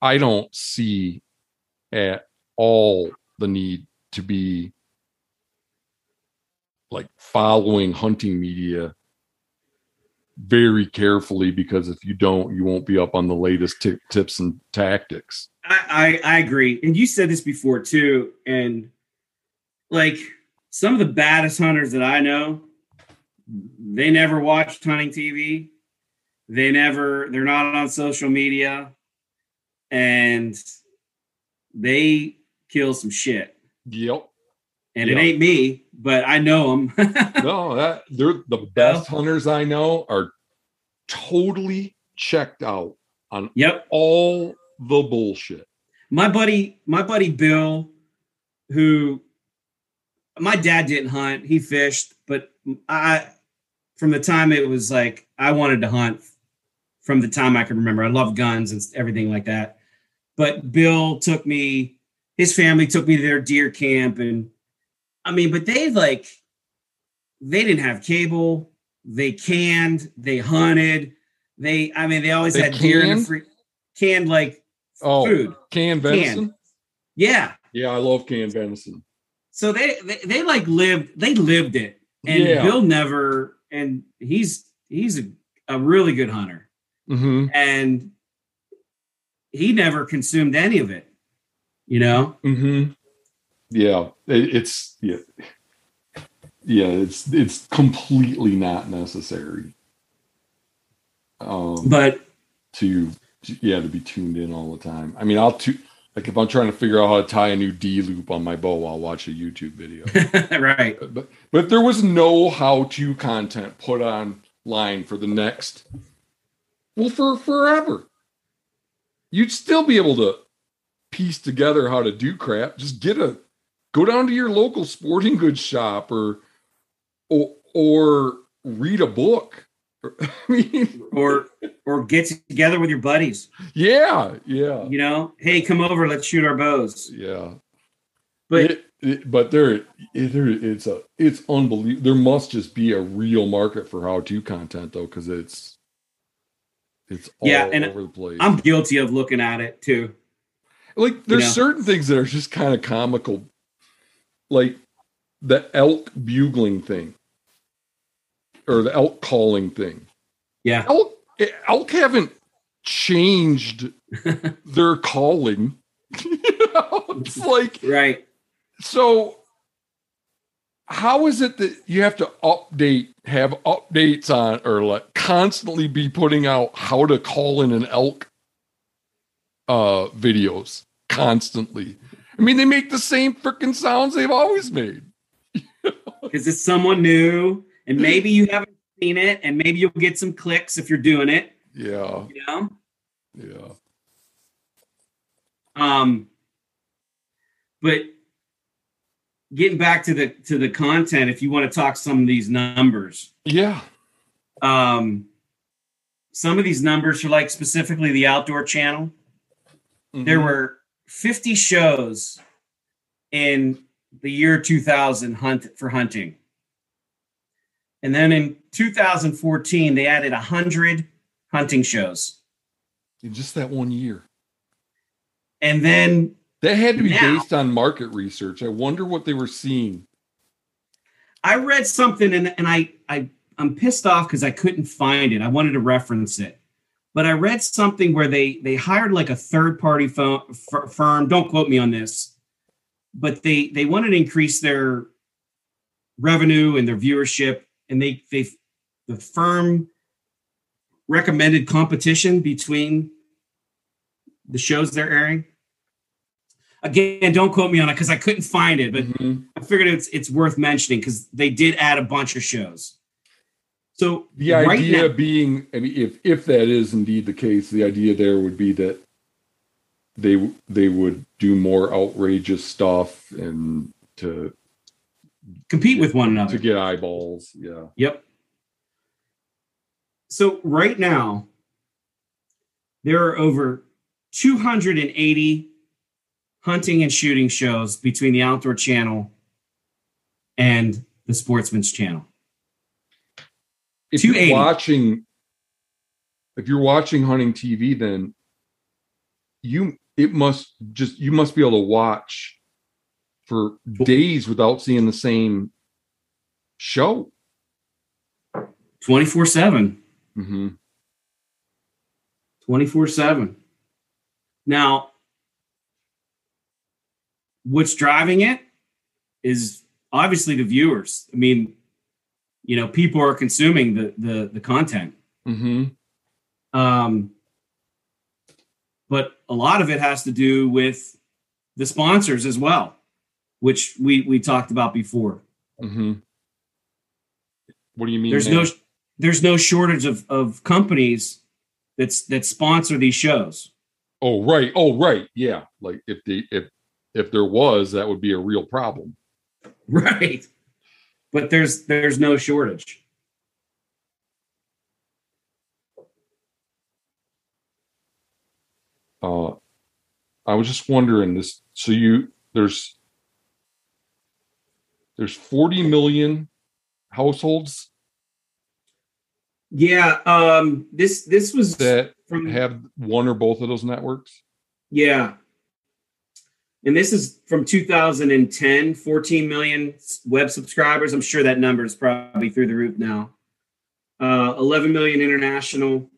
I don't see at all the need to be like following hunting media very carefully because if you don't you won't be up on the latest ti- tips and tactics I, I I agree. And you said this before too. And like some of the baddest hunters that I know, they never watched hunting TV. They never, they're not on social media. And they kill some shit. yep And Yeah. it ain't me, but I know them. (laughs) no that they're the best hunters i know are totally checked out on yep. all the bullshit. My buddy my buddy bill who my dad didn't hunt. He fished but i from the time it was like i wanted to hunt from the time i could remember. I love guns and everything like that. But bill took me his family took me to their deer camp and i mean but they like they didn't have cable. They canned. They hunted. They i mean they always They had deer in the canned? free canned like oh food. canned venison? Yeah. Yeah i love canned venison. So they, they they like lived they lived it. And Yeah. bill never and he's he's a, a really good hunter. Hmm and he never consumed any of it you know? Hmm Yeah, it, it's yeah, yeah. It's it's completely not necessary. Um, but to, to yeah to be tuned in all the time. I mean, I'll tu- like if I'm trying to figure out how to tie a new D loop on my bow, I'll watch a YouTube video. (laughs) right but but if there was no how to content put online for the next, well, for forever, you'd still be able to piece together how to do crap. Just get a go down to your local sporting goods shop or or or read a book. (laughs) I mean, or or get together with your buddies yeah, yeah, you know hey come over let's shoot our bows yeah. but It- it- but there, it, there, it's a, it's unbelievable. There must just be a real market for how-to content, though, because it's, it's all Yeah, and over the place. i'm guilty of looking at it too like, there's know? certain things that are just kind of comical, like the elk bugling thing, or the elk calling thing. yeah Elk, elk haven't changed (laughs) their calling. (laughs) you know, it's (laughs) like right so how is it that you have to update have updates on or like constantly be putting out how to call in an elk uh videos constantly i mean they make the same freaking sounds they've always made. (laughs) Because it's someone new and maybe you haven't seen it and maybe you'll get some clicks if you're doing it. Yeah. You know? Yeah. Um but getting back to the to the content if you want to talk some of these numbers. Yeah. Um some of these numbers are like specifically the outdoor channel. There Mhm. were 50 shows in the year 2000 hunt for hunting. And then in 2014 they added 100 hunting shows. In just that one year. And then that had to be Now- based on market research. I wonder what they were seeing. I read something and, and I, I I'm pissed off because I couldn't find it. I wanted to reference it, but I read something where they they hired like a third party fo- f- firm. Don't quote me on this, but they they wanted to increase their revenue and their viewership, and they they the firm recommended competition between the shows they're airing. Again, don't quote me on it because I couldn't find it, but Mhm. I figured it's it's worth mentioning because they did add a bunch of shows. So The right idea now- being, I mean, if if that is indeed the case, the idea there would be that they they would do more outrageous stuff and to compete with one another. to get eyeballs. Yeah. Yep. So right now, there are over 280 hunting and shooting shows between the Outdoor Channel and the Sportsman's Channel. If you're watching, if you're watching hunting TV, then you it must just you must be able to watch for days without seeing the same show. 24 7. hmm 24 7. Now, what's driving it is obviously the viewers. I mean, you know, people are consuming the the, the content. hmm Um, but a lot of it has to do with the sponsors as well, which we we talked about before. hmm What do you mean? There's man? no there's no shortage of of companies that's that sponsor these shows. Oh right. Oh right. Yeah. Like if the if if there was, that would be a real problem. (laughs) Right. But there's there's no shortage. Uh I was just wondering this so you there's there's 40 million households Yeah, um this this was that from have one or both of those networks. Yeah. And this is from 2010, 14 million web subscribers. I'm sure that number is probably through the roof now. Uh, 11 million international.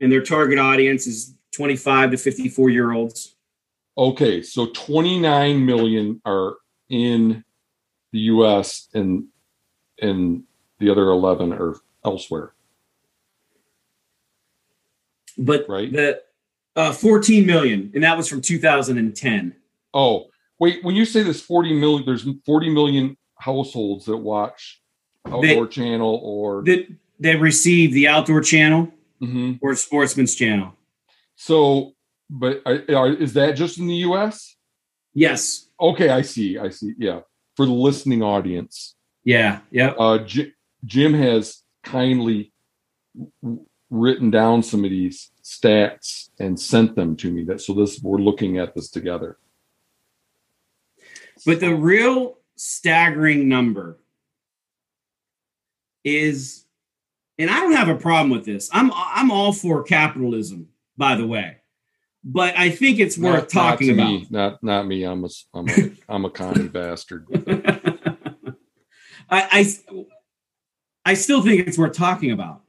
And their target audience is 25 to 54 year olds. Okay, so 29 million are in the US and and the other 11 are elsewhere, But Right. the uh, 14 million, and that was from 2010. Oh, wait, when you say there's 40 million, there's 40 million households that watch Outdoor Channel or That that received the outdoor channel Mhm. or sportsman's channel. so but are, are- is that just in the US? Yes. Okay, I see. I see. Yeah. For the listening audience. Yeah. Yeah. Uh J- Jim has kindly written down some of these stats and sent them to me that so this we're looking at this together. But the real staggering number is, and I don't have a problem with this. I'm I'm all for capitalism, by the way, but I think it's Not- worth talking not about. me, not not me. I'm a I'm a (laughs) I'm a commie bastard. (laughs) I, I I still think it's worth talking about.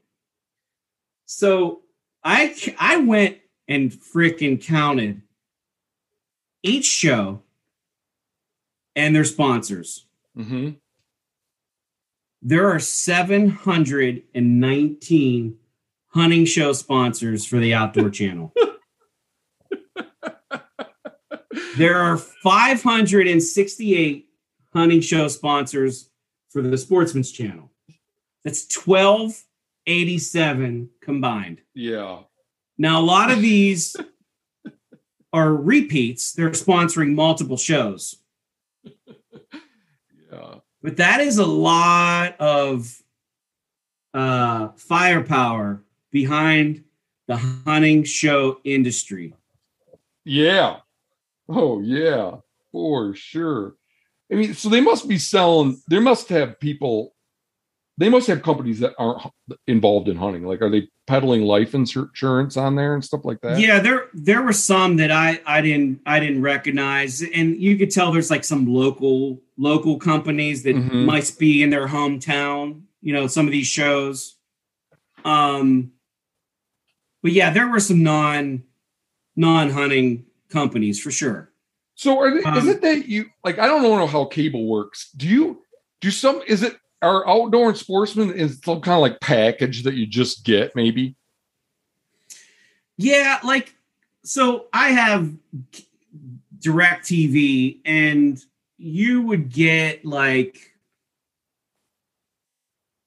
So I I went and freaking counted each show and their sponsors. hmm There are 719 hunting show sponsors for the Outdoor (laughs) Channel. there are 568 hunting show sponsors for the Sportsman's Channel. That's 1287 combined. Yeah. Now, a lot of these (laughs) are repeats. They're sponsoring multiple shows. Yeah. But that is a lot of uh, firepower behind the hunting show industry. Yeah. Oh yeah, for sure. I mean, so they must be selling. They must have people. They must have companies that aren't involved in hunting. Like, are they peddling life insurance on there and stuff like that? Yeah, there there were some that I I didn't I didn't recognize, and you could tell there's like some local local companies that Mhm. might be in their hometown. You know, some of these shows. Um, but yeah, there were some non non hunting companies for sure. So, are they, is Um, it that you like? I don't know how cable works. Do you do some? Is it are outdoor and sportsman is some kind of like package that you just get maybe Yeah, like so I have direct TV and you would get like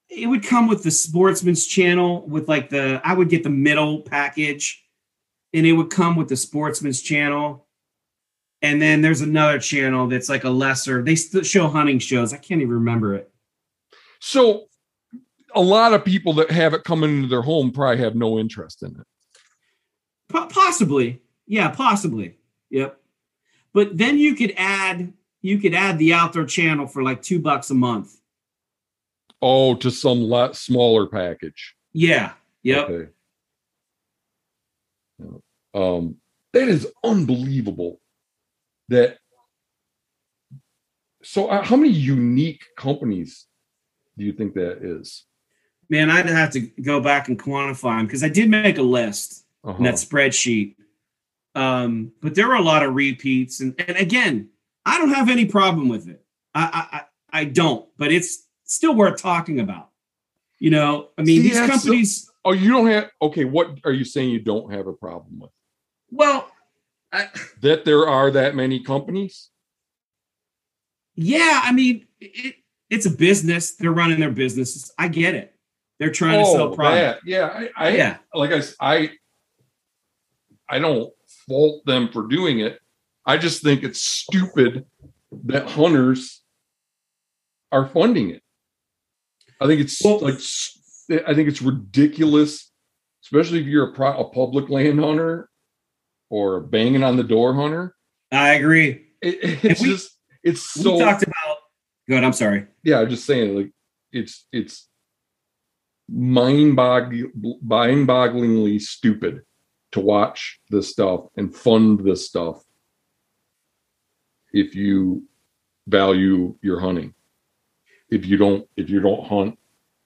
it would come with the sportsman's channel with like the I would get the middle package and it would come with the sportsman's channel. And then there's another channel that's like a lesser. They still show hunting shows. I can't even remember it. So a lot of people that have it coming into their home probably have no interest in it Po- possibly, yeah, possibly. Yep. But then you could add you could add the outdoor channel for like two bucks a month. oh to some lot smaller package Yeah. Yep. Okay. Um, that is unbelievable. That so, uh, how many unique companies do you think that is? Man, I'd have to go back and quantify them because I did make a list Uh-huh. in that spreadsheet. Um, but there were a lot of repeats, and, and again, I don't have any problem with it. I I, I I don't, but it's still worth talking about. You know, I mean, See, these that's so- companies. Oh, you don't have. Okay, what are you saying? You don't have a problem with well, I, that? There are that many companies. Yeah, I mean, it, it's a business. They're running their businesses. I get it. They're trying to sell Oh, product. that. Yeah, I, I Yeah. like I, I, I don't fault them for doing it. I just think it's stupid that hunters are funding it. I think it's Well- like I think it's ridiculous, especially if you're a, pro, a public land hunter or a banging on the door hunter. I agree. It, (laughs) it's we- just it's We so talked about. Good. I'm sorry. yeah. I'm just saying like it's it's mind mind bogglingly stupid to watch this stuff and fund this stuff if you value your hunting if you don't if you don't hunt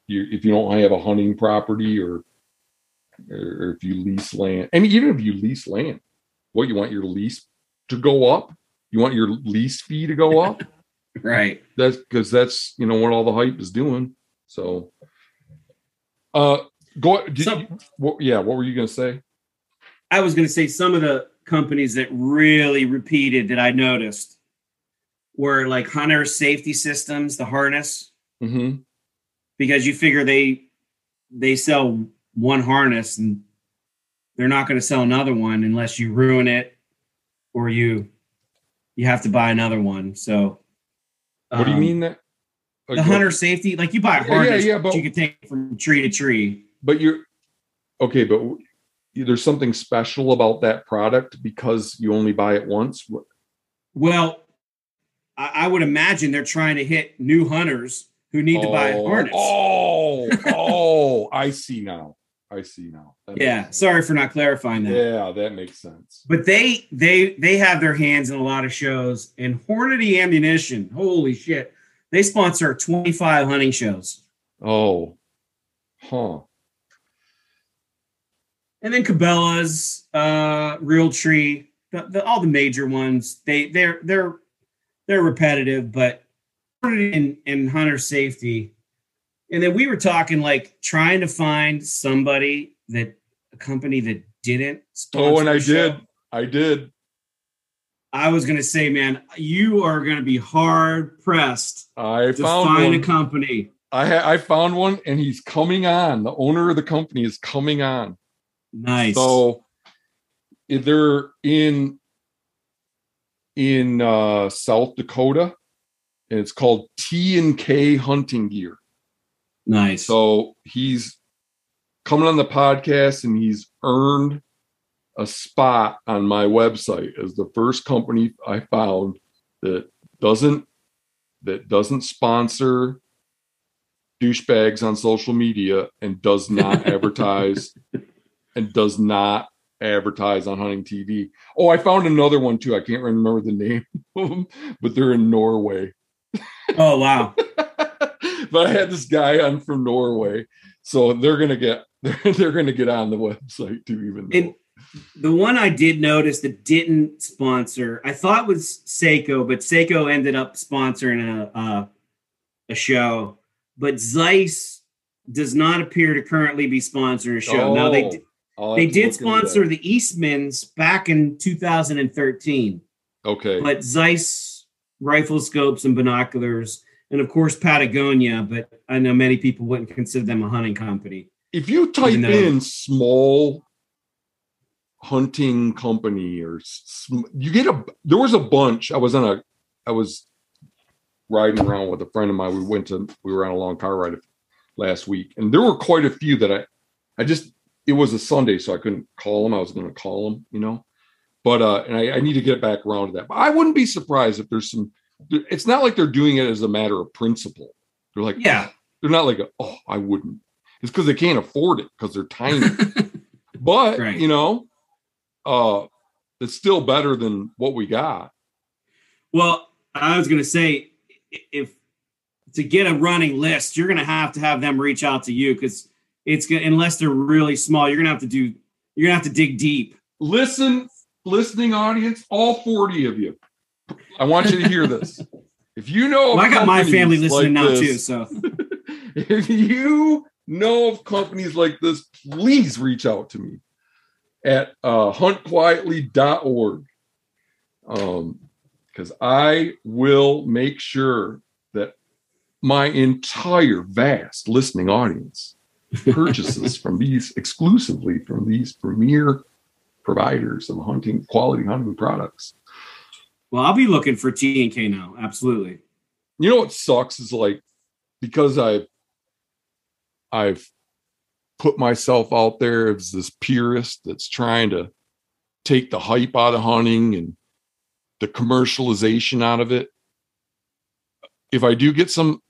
you if you don't have a hunting property or or if you lease land and even if you lease land what you want your lease to go up you want your lease fee to go up (laughs) Right. that's because that's you know what all the hype is doing. So, uh, go. Did So- you, what, yeah, what were you gonna say? I was going to say some of the companies that really repeated that I noticed were like Hunter Safety Systems, the harness, Mm-hmm. because you figure they they sell one harness and they're not going to sell another one unless you ruin it or you you have to buy another one. So What do you um, mean that? the Like, hunter safety, like you buy a Yeah, yeah, harness, yeah, but- you can take from tree to tree. But you're okay, but there's something special about that product because you only buy it once. Well, I, I would imagine they're trying to hit new hunters who need to buy a Oh, harness. Oh, oh, I see now. I see now. That yeah, sorry for not clarifying that. Yeah, that makes sense. But they they they have their hands in a lot of shows. And Hornady Ammunition, holy shit, they sponsor 25 hunting shows. Oh, huh. And then Cabela's, uh, Realtree, the, the, all the major ones. They they're they're they're repetitive, but in in hunter safety. And then we were talking like trying to find somebody that a company that didn't. Oh, and I show. did. I did. I was gonna say, man, you are gonna be hard pressed I to found find one. a company. I ha- I found one, and he's coming on. The owner of the company is coming on. Nice. So they're in in uh, South Dakota, and it's called T and K Hunting Gear. Nice. So he's coming on the podcast, and he's earned a spot on my website as the first company I found that doesn't that doesn't sponsor douchebags on social media and does not (laughs) advertise and does not advertise on hunting TV. Oh, I found another one too. I can't remember the name (laughs) of them, but they're in Norway. oh wow. (laughs) (laughs) but I had this guy on from Norway, so they're gonna get they're, (laughs) they're gonna get on the website too. Even though And the one I did notice that didn't sponsor, I thought was Seiko, but Seiko ended up sponsoring a uh, a show. but Zeiss does not appear to currently be sponsoring a show. now they Oh, d- I'll have they did sponsor the Eastmans back in 2013, Okay. but Zeiss rifle scopes and binoculars, and of course Patagonia. But I know many people wouldn't consider them a hunting company. if you type though- in small hunting company or sm- you get a there was a bunch i was on a i was riding around with a friend of mine we went to we were on a long car ride last week and there were quite a few that i i just it was a sunday so i couldn't call them i was going to call them you know but uh and I, I need to get back around to that but i wouldn't be surprised if there's some it's not like they're doing it as a matter of principle they're like Yeah. they're not like oh i wouldn't it's because they can't afford it because they're tiny (laughs) but Right. you know uh it's still better than what we got Well, I was going to say, if to get a running list, you're going to have to have them reach out to you because it's gonna unless they're really small, you're to have to do you're going to have to dig deep. listen listening audience all 40 of you i want you to hear (laughs) this. If you know of Well, I got my family listening like now this- too, so. (laughs) if you know of companies like this please reach out to me at uh, huntquietly.org um because i will make sure that my entire vast listening audience (laughs) purchases from these exclusively from these premier providers of hunting quality hunting products well, I'll be looking for T and K now. Absolutely. you know what sucks is like because I've I've put myself out there as this purist that's trying to take the hype out of hunting and the commercialization out of it. If I do get some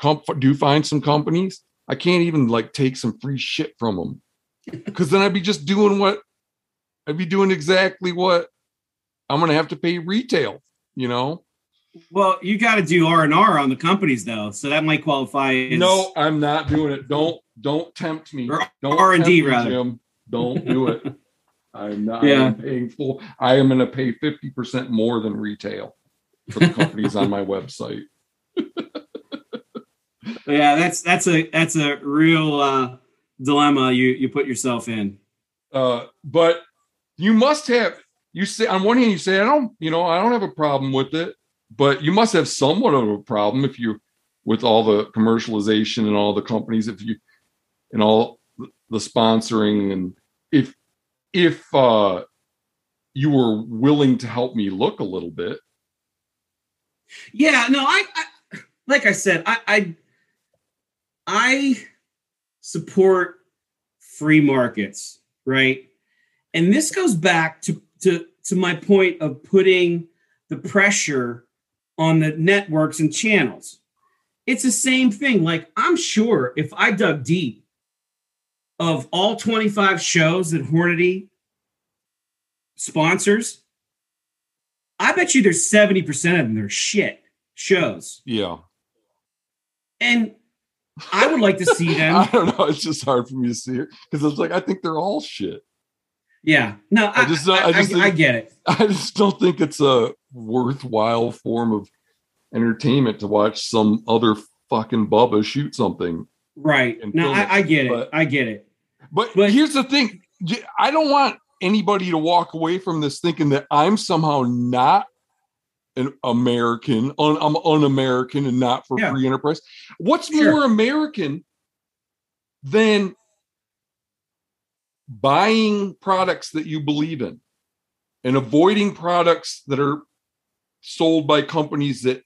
comp do find some companies, I can't even like take some free shit from them. (laughs) Cause then I'd be just doing what I'd be doing exactly what I'm gonna have to pay retail, you know? Well, you got to do R and R on the companies though, so that might qualify. As, No, I'm not doing it. Don't don't tempt me. Don't R&D me, rather. Jim. Don't do it. (laughs) I'm not Yeah. I'm paying full. I am going to pay 50% more than retail for the companies on my website. (laughs) yeah, that's that's a that's a real uh, dilemma you you put yourself in. Uh, but you must have you say on one hand you say I don't you know I don't have a problem with it, but you must have somewhat of a problem if you with all the commercialization and all the companies if you and all the sponsoring and if if uh you were willing to help me look a little bit Yeah, no, I, I like I said, I, I I support free markets, right? And this goes back to to to my point of putting the pressure on the networks and channels. It's the same thing. Like I'm sure if I dug deep of all 25 shows that Hornady sponsors, I bet you there's 70% of them that are shit shows. yeah And I would like to see (laughs) them. i don't know it's just hard for me to see it because it's like i think they're all shit Yeah. No, I, I just don't- I, I just I- I get it. (laughs) i just don't think it's a worthwhile form of entertainment to watch some other fucking bubba shoot something Right. No, I, I get it. but- I get it. But, But- here's the thing I don't want anybody to walk away from this thinking that I'm somehow not an American, un, I'm un American and not for Yeah. free enterprise. What's Sure. more American than buying products that you believe in and avoiding products that are sold by companies that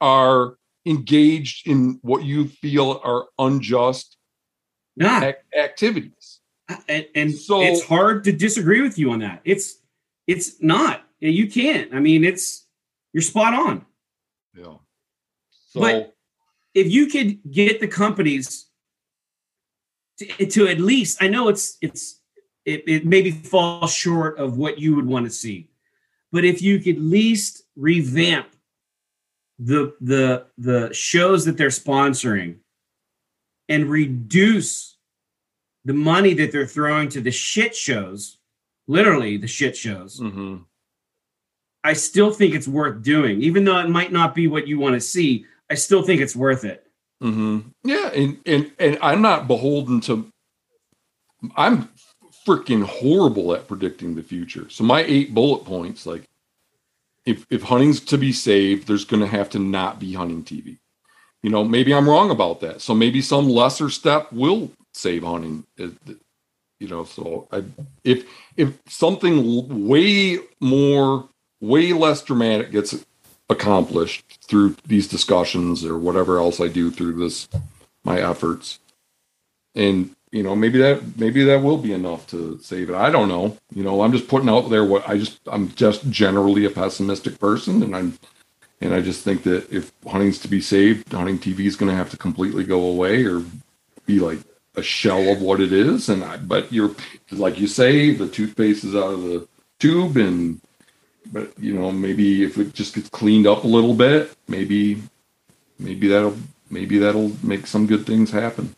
are engaged in what you feel are unjust Nah. ac- activities. Uh, and, and So- it's hard to disagree with you on that. It's it's not. You can't. I mean, it's you're spot on. Yeah. So But- If you could get the companies to, to at least, I know it's it's it, it maybe falls short of what you would want to see, but if you could at least revamp the the the shows that they're sponsoring and reduce the money that they're throwing to the shit shows, literally the shit shows, mhm. I still think it's worth doing, even though it might not be what you want to see. I still think it's worth it. Mm-hmm. Yeah, and and and I'm not beholden to. I'm freaking horrible at predicting the future. So my eight bullet points, like, if if hunting's to be saved, there's going to have to not be hunting TV. You know, maybe I'm wrong about that. So maybe some lesser step will save hunting. You know, so I, if if something way more, way less dramatic gets accomplished through these discussions or whatever else I do through this my efforts. And you know, maybe that maybe that will be enough to save it. I don't know. You know, I'm just putting out there what I just I'm just generally a pessimistic person and I'm and I just think that if hunting's to be saved, hunting TV is going to have to completely go away or be like a shell of what it is. And I, but you're like you say, the toothpaste is out of the tube and but you know maybe if it just gets cleaned up a little bit maybe maybe that'll maybe that'll make some good things happen.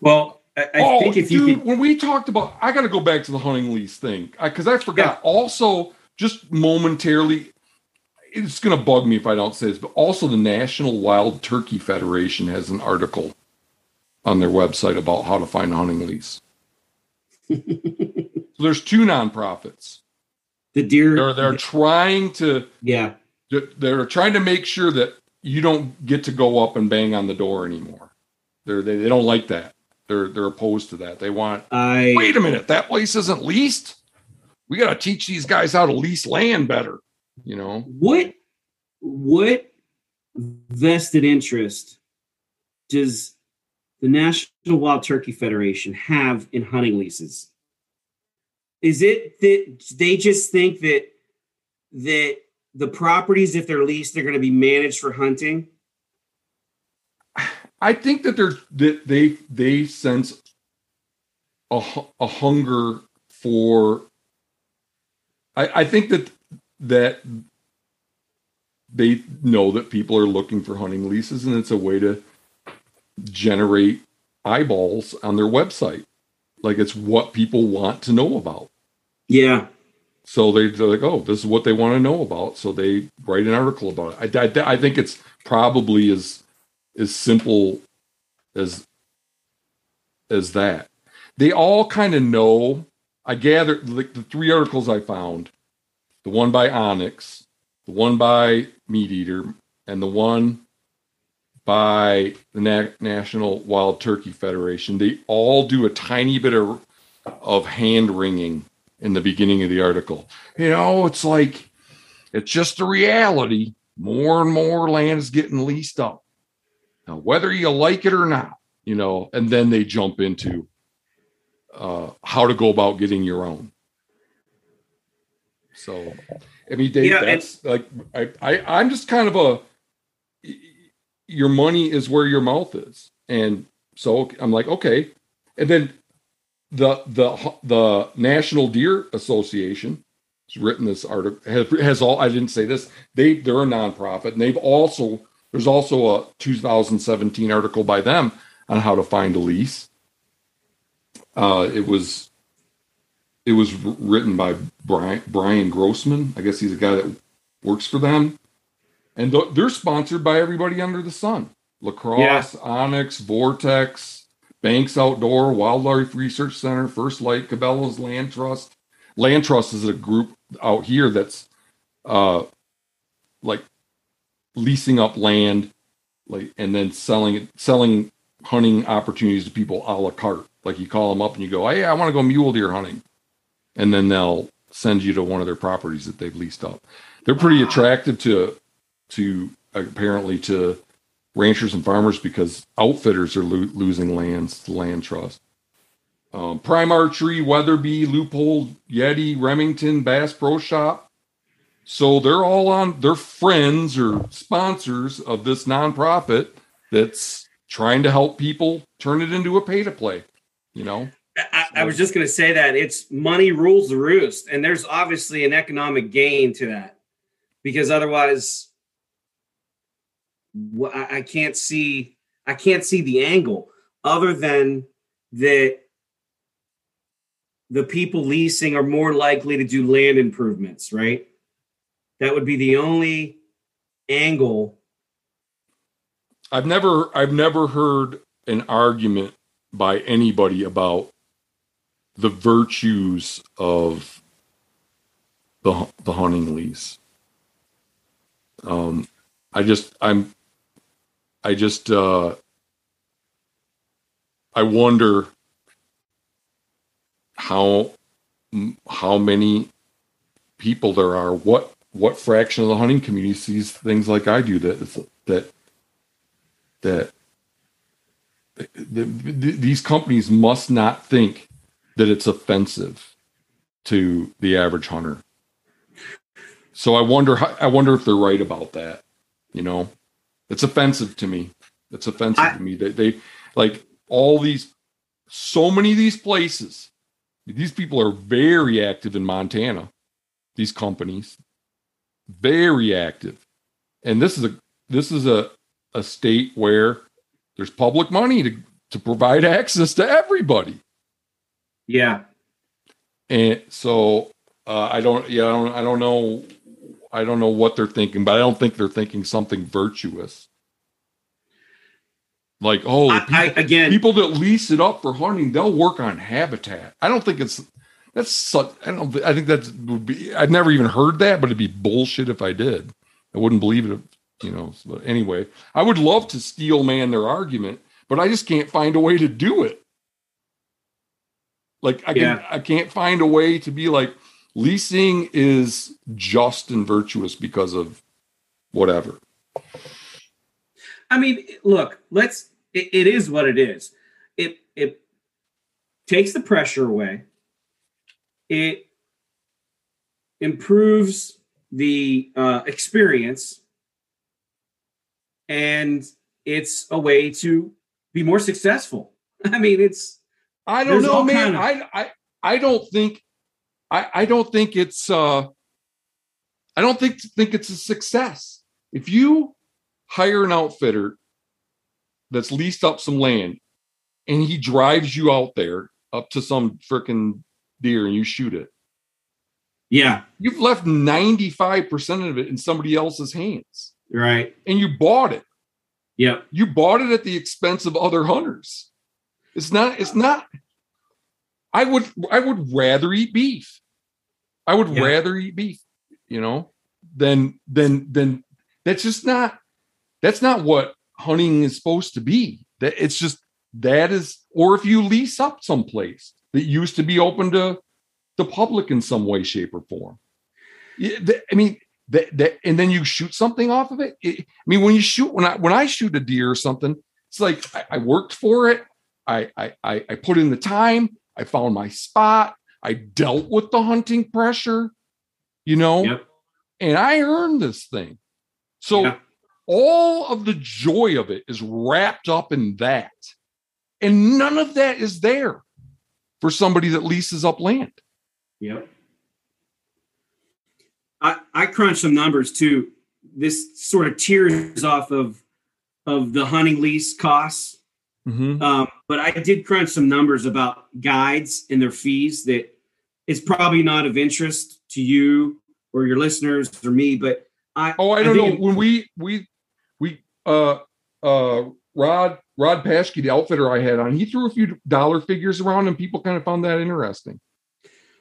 Well i, I oh, think if dude, you could... when we talked about i got to go back to the hunting lease thing. Because I, I, forgot. Yeah. also just momentarily it's going to bug me if i don't say this but also the national wild turkey federation has an article on their website about how to find a hunting lease. (laughs) So there's two nonprofits the deer they're, they're trying to yeah. they're trying to make sure that you don't get to go up and bang on the door anymore. They're they, they don't like that. They're they're opposed to that. They want I, wait a minute that place isn't leased? We got to teach these guys how to lease land better you know? What what vested interest does the national wild turkey federation have in hunting leases is it that they just think that that the properties, if they're leased, they're going to be managed for hunting? I think that that they they sense a, a hunger for. I, I think that that they know that people are looking for hunting leases, and it's a way to generate eyeballs on their website. Like it's what people want to know about. Yeah. So they, they're like, oh, this is what they want to know about. So they write an article about it. I, I, I think it's probably as as simple as as that. They all kind of know. I gather like the three articles I found, the one by onX, the one by MeatEater, and the one by the Na- National Wild Turkey Federation. They all do a tiny bit of of hand wringing in the beginning of the article. You know, it's like it's just a reality. More and more land is getting leased up. Now, whether you like it or not, you know, and then they jump into uh, how to go about getting your own. So, I mean, Dave, yeah, that's like I, I, I'm just kind of a your money is where your mouth is, and so I'm like, okay, and then the the the National Deer Association has written this article has, has all I didn't say this they they're a nonprofit and they've also there's also a 2017 article by them on how to find a lease. Uh, it was it was written by Brian Brian Grossman. I guess he's a guy that works for them, and they're sponsored by everybody under the sun: La Crosse, yeah. onX, Vortex, Banks Outdoor, Wildlife Research Center, First Lite, Cabela's Land Trust. Land Trust is a group out here that's uh like leasing up land like and then selling it selling hunting opportunities to people a la carte. Like you call them up and you go, Hey, I want to go mule deer hunting. And then they'll send you to one of their properties that they've leased up. They're pretty attractive to to apparently to ranchers and farmers because outfitters are lo- losing lands to land trust. Um, Prime Archery, Weatherby, Leupold, Yeti, Remington, Bass Pro Shop. So they're all on, they're friends or sponsors of this nonprofit that's trying to help people turn it into a pay to play, you know? I, I was just going to say that it's money rules the roost. And there's obviously an economic gain to that because otherwise I can't see I can't see the angle other than that the people leasing are more likely to do land improvements, right? That would be the only angle I've never I've never heard an argument by anybody about the virtues of the the hunting lease. Um, I just I'm I just uh, I wonder how how many people there are what what fraction of the hunting community sees things like I do that that that the, the, these companies must not think that it's offensive to the average hunter. So I wonder I wonder if they're right about that. You know, it's offensive to me. It's offensive I, to me that they like all these so many of these places. These people are very active in Montana. These companies very active. And this is a this is a a state where there's public money to to provide (laughs) access to everybody. Yeah. And so uh, I don't yeah I don't I don't know I don't know what they're thinking, but I don't think they're thinking something virtuous. Like, oh, I, people, I, again, people that lease it up for hunting, they'll work on habitat. I don't think it's that's such. I don't. I think that would be. I've never even heard that, but it'd be bullshit if I did. I wouldn't believe it. You know. But anyway, I would love to steel man their argument, but I just can't find a way to do it. Like I can. Yeah. I can't find a way to be like leasing is just and virtuous because of whatever. I mean, look. Let's. it, it is what it is. It it takes the pressure away it improves the uh, experience and it's a way to be more successful (laughs) i mean it's i don't know man of- I, I i don't think i i don't think it's uh i don't think think it's a success if you hire an outfitter that's leased up some land and he drives you out there up to some freaking deer and you shoot it. Yeah. You've left 95% of it in somebody else's hands. Right. And you bought it. Yep. You bought it at the expense of other hunters. It's not, it's not. I would I would rather eat beef. I would yeah. rather eat beef, you know, than than than that's just not that's not what hunting is supposed to be. That it's just that is or if you lease up someplace that used to be open to the public in some way, shape, or form. I mean, that, that and then you shoot something off of it. it. I mean, when you shoot when I when I shoot a deer or something, it's like I, I worked for it. I, I I put in the time. I found my spot. I dealt with the hunting pressure, you know, yep. and I earned this thing. So yeah. all of the joy of it is wrapped up in that. And none of that is there for somebody that leases up land. Yep. I, I crunched some numbers too. This sort of tears off of of the hunting lease costs. Mm-hmm. Um, but I did crunch some numbers about guides and their fees that is probably not of interest to you or your listeners or me. But I oh I don't I know when we we we uh uh Rod Rod Paschke, the outfitter I had on, he threw a few dollar figures around, and people kind of found that interesting.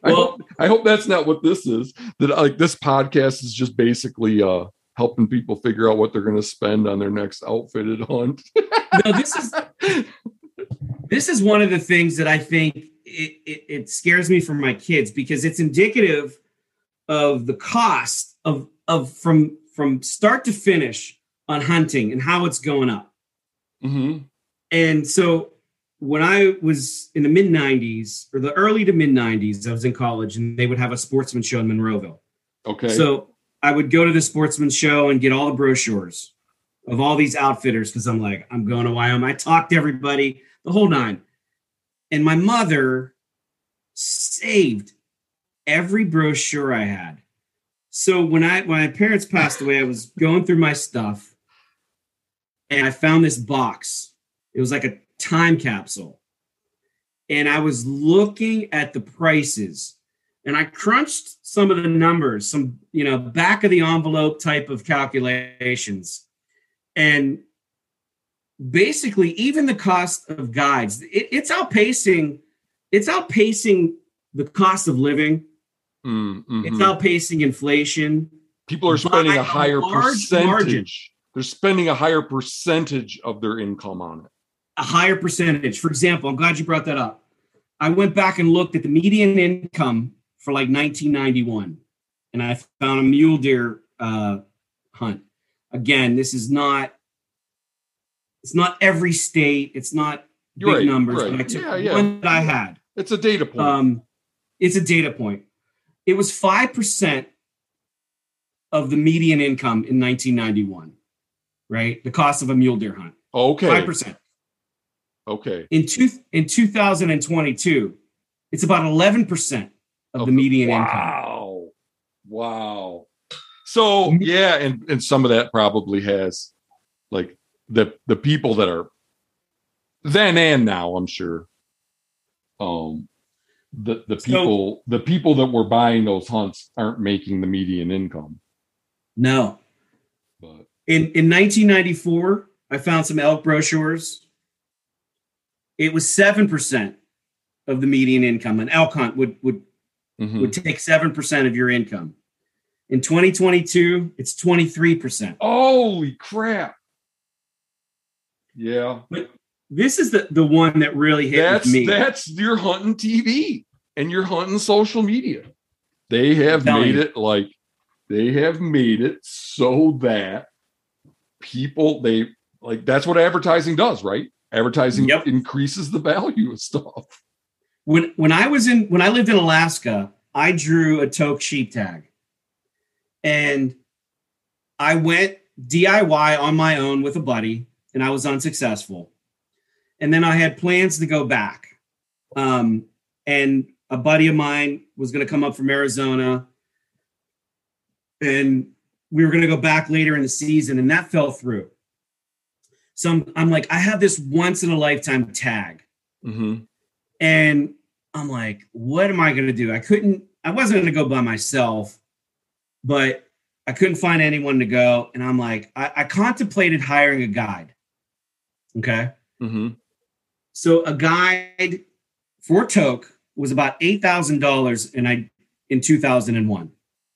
Well, I hope, I hope that's not what this is. That like this podcast is just basically uh, helping people figure out what they're going to spend on their next outfitted hunt. no, this is (laughs) this is one of the things that I think it, it, it scares me for my kids because it's indicative of the cost of of from from start to finish on hunting and how it's going up. Mm-hmm. And so when I was in the mid 90s or the early to mid 90s, I was in college and they would have a sportsman show in Monroeville. Okay. So I would go to the sportsman show and get all the brochures of all these outfitters because I'm like, I'm going to Wyoming. I talked to everybody, the whole nine. And my mother saved every brochure I had. So when I when my parents passed away, I was going through my stuff and I found this box. It was like a time capsule. And I was looking at the prices and I crunched some of the numbers, some, you know, back of the envelope type of calculations. And basically even the cost of guides it, it's outpacing it's outpacing the cost of living Mm, mhm. it's outpacing inflation People are spending a a higher large percentage. margin. They're spending a higher percentage of their income on it. a higher percentage for example i'm glad you brought that up i went back and looked at the median income for like 1991 and i found a mule deer uh, hunt again this is not it's not every state it's not big Right, numbers right. but i took Yeah, yeah. one that i had It's a data point. um, it's a data point. It was 5% of the median income in 1991, right? The cost of a mule deer hunt. okay. 5%. Okay. In, two, in 2022, it's about 11% of the median income. Wow. Wow. So Mhm. yeah, and, and some of that probably has like the the people that are then and now, I'm sure. Um the the So- people the people that were buying those hunts aren't making the median income. No. But In, in 1994, I found some elk brochures. It was 7% of the median income. An elk hunt would, would mhm. would take 7% of your income. In 2022, it's 23%. holy crap. Yeah. But This is the, the one that really hit that's me. that's your hunting TV and your hunting social media. They have made you. it like they have made it so that people they like that's what advertising does, right? Advertising Yep. increases the value of stuff. when when I was in when I lived in Alaska, I drew a Tok sheep tag. And I went DIY on my own with a buddy and I was unsuccessful. And then I had plans to go back. Um, and a buddy of mine was going to come up from Arizona and we were going to go back later in the season and that fell through. So I'm, I'm like, I have this once in a lifetime tag. Mhm. And I'm like, what am I going to do? I couldn't, I wasn't going to go by myself, but I couldn't find anyone to go. And I'm like, I, I contemplated hiring a guide. Okay. Mhm. So a guide for Tok was about $8,000 and I, in 2001,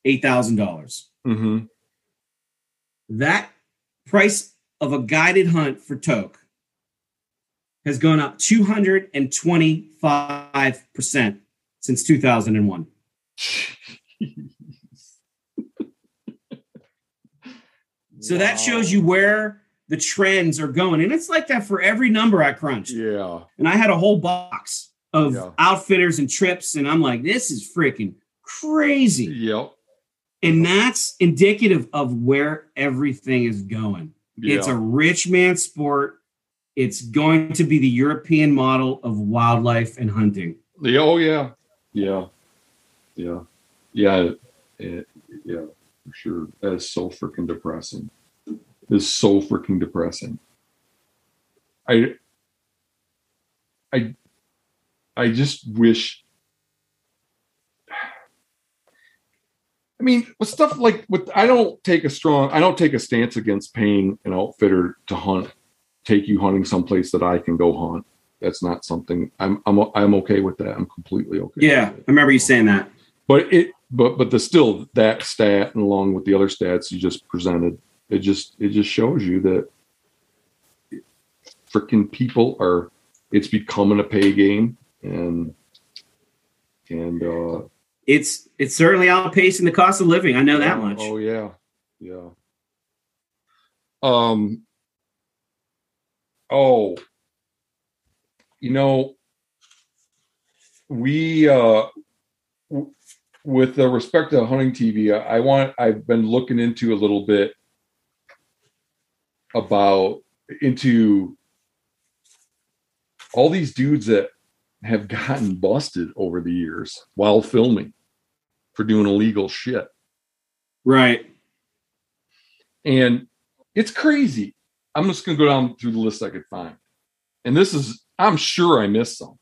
$8,000. Mhm. That price of a guided hunt for Tok has gone up 225% since 2001. (laughs) So that shows you where the trends are going. And it's like that for every number I crunched. Yeah. And I had a whole box of Yeah. outfitters and trips. And I'm like, this is freaking crazy. Yep. And that's indicative of where everything is going. Yeah. It's a rich man sport. It's going to be the European model of wildlife and hunting. Yeah, oh yeah, yeah, yeah, yeah, it, yeah, for sure. That is so freaking depressing. It's so freaking depressing. I, I, I just wish. I mean, with stuff like with I don't take a strong, I don't take a stance against paying an outfitter to hunt, take you hunting someplace that I can go hunt that's not something I'm I'm I'm okay with that. I'm completely okay. Yeah, I remember you saying that. But it but but the still that stat and along with the other stats you just presented, it just it just shows you that freaking people are it's becoming a pay game and and uh It's it's certainly outpacing the cost of living. I know that much. Oh yeah. Yeah. Um oh you know we uh w- with the respect to hunting TV, I, I want I've been looking into a little bit about into all these dudes that have gotten busted over the years while filming for doing illegal shit. Right. And it's crazy. I'm just going to go down through the list I could find. And this is, I'm sure I missed some.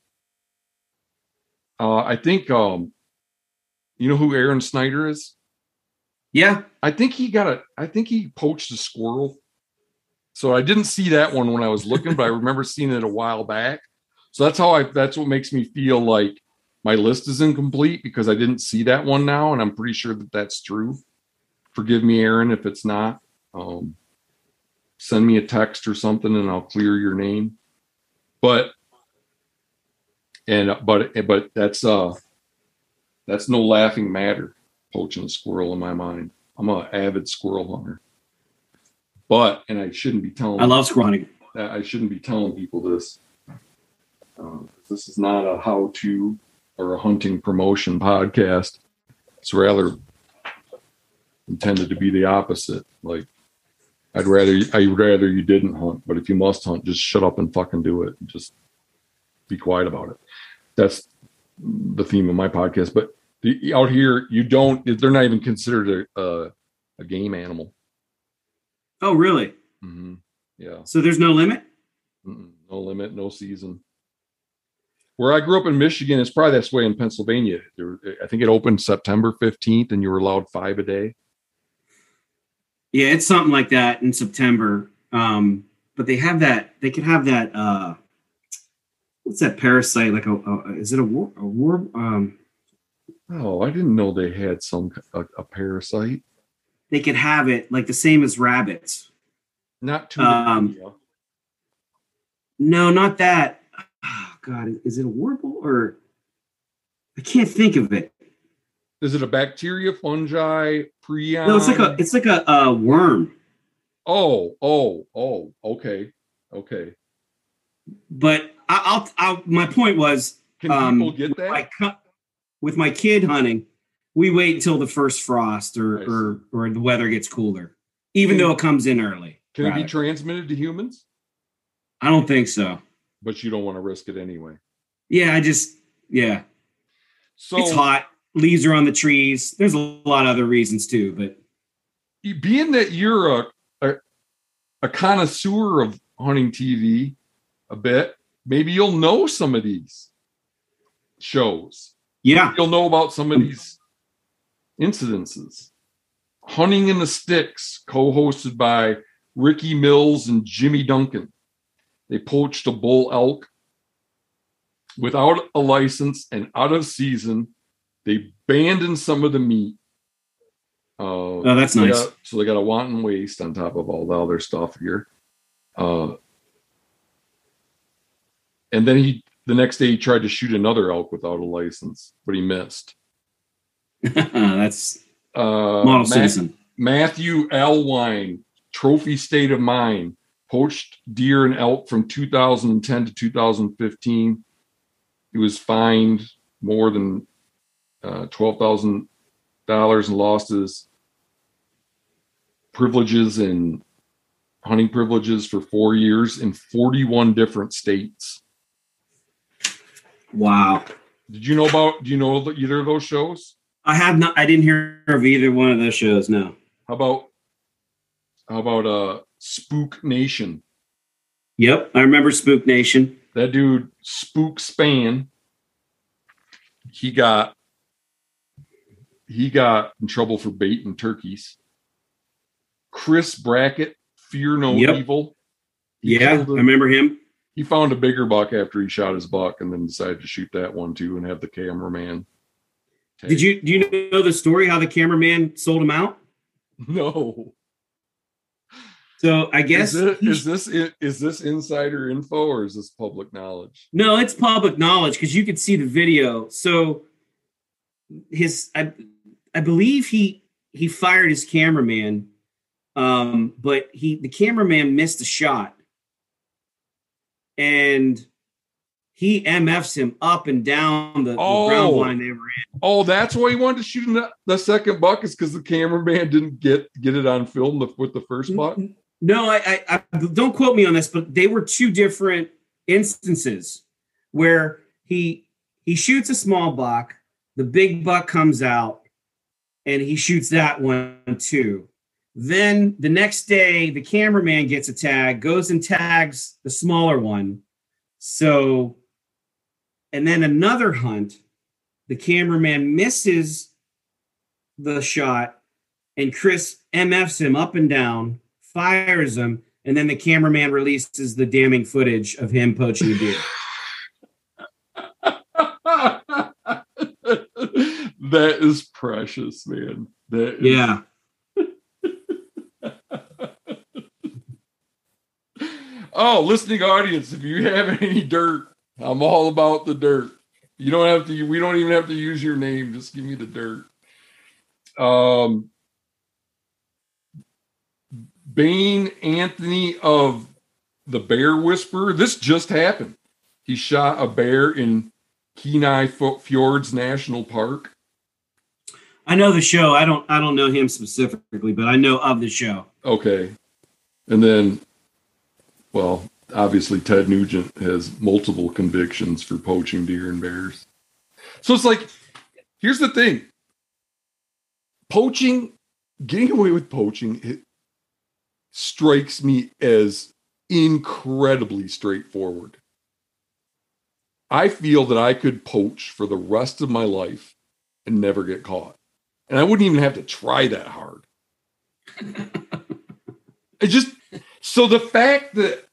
Uh, I think, um, you know who Aaron Snyder is? Yeah. I think he got a, I think he poached a squirrel So I didn't see that one when I was looking, but I (laughs) remember seeing it a while back. So that's how I that's what makes me feel like my list is incomplete because I didn't see that one now, and I'm pretty sure that that's true. Forgive me, Aaron, if it's not. Um, send me a text or something, and I'll clear your name. But and but but that's uh that's no laughing matter poaching a squirrel in my mind. I'm an avid squirrel hunter. But and I shouldn't be telling I love hunting. I shouldn't be telling people this. Uh, this is not a how-to or a hunting promotion podcast. It's rather intended to be the opposite. Like I'd rather I'd rather you didn't hunt, but if you must hunt, just shut up and fucking do it. And just be quiet about it. That's the theme of my podcast. But the, out here, you don't. They're not even considered a a, a game animal. Oh, really? Mm-hmm. Yeah. So there's no limit. Mm-mm. No limit, no season. Where I grew up in Michigan, it's probably this way in Pennsylvania. There, I think it opened September 15th, and you were allowed five a day. Yeah, it's something like that in September. Um, but they have that. They could have that. Uh, what's that parasite? Like a, a is it a war? A war? Um, Oh, I didn't know they had some a, a parasite. They could have it like the same as rabbits. Not too. Um, No, not that. Oh, God, is it a warble or? I can't think of it. Is it a bacteria, fungi, prion? No, it's like a it's like a, a worm. Oh, oh, oh. Okay, okay. But I, I'll, I'll. My point was, Can Um, people get that? I cut with my kid hunting. We wait until the first frost or Nice. or or the weather gets cooler, even Can- though it comes in early. Can it be transmitted to humans? I don't think so. But you don't want to risk it anyway. Yeah, I just yeah. So it's hot. Leaves are on the trees. There's a lot of other reasons too, but being that you're a, a a connoisseur of hunting TV a bit, maybe you'll know some of these shows. yeah, You'll know about some of um, these incidences. Hunting in the Sticks, co-hosted by Ricky Mills and Jimmy Duncan. They poached a bull elk without a license and out of season. They abandoned some of the meat. Uh, Oh, that's nice. got- so they got a wanton waste on top of all the other stuff here. Uh, and then he, the next day, he tried to shoot another elk without a license, but he missed. (laughs) that's Uh, model citizen. Matthew Alwine, Trophy State of Mind, poached deer and elk from 2010 to 2015. He was fined more than uh, $12,000 and lost his privileges and hunting privileges for four years in 41 different states. Wow. Did you know about, do you know either of those shows? I have not. I didn't hear of either one of those shows. No. How about, how about uh, Spook Nation? Yep, I remember Spook Nation. that dude spook span he got he got in trouble for baiting turkeys chris brackett fear no Yep. evil He Yeah, I remember him. he found a bigger buck after he shot his buck and then decided to shoot that one too and have the cameraman take- Did you do you know the story how the cameraman sold him out? no So I guess is, it, is this is this insider info or is this public knowledge no, it's public knowledge because you could see the video. So his I I believe he he fired his cameraman, um, but he the cameraman missed a shot, and he MFs him up and down the, the Oh. ground line they were in. Oh, that's why he wanted to shoot the, the second buck is because the cameraman didn't get get it on film the, with the first buck. No, I, I, I don't quote me on this, but they were two different instances where he he shoots a small buck, the big buck comes out, and he shoots that one too. Then the next day, the cameraman gets a tag, goes and tags the smaller one. So, and then another hunt, the cameraman misses the shot, and Chris MFs him up and down, fires him, and then the cameraman releases the damning footage of him poaching a deer. (laughs) that is precious, man. That is, Yeah. (laughs) Oh, listening audience, if you have any dirt, I'm all about the dirt. You don't have to. We don't even have to use your name. Just give me the dirt. Um, Bane Anthony of the Bear Whisperer. This just happened. He shot a bear in Kenai Fjords National Park. I know the show. I don't I don't know him specifically, but I know of the show. Okay. And then, well, obviously, Ted Nugent has multiple convictions for poaching deer and bears. So it's like, here's the thing poaching, getting away with poaching, it strikes me as incredibly straightforward. I feel that I could poach for the rest of my life and never get caught. And I wouldn't even have to try that hard. (laughs) It just so the fact that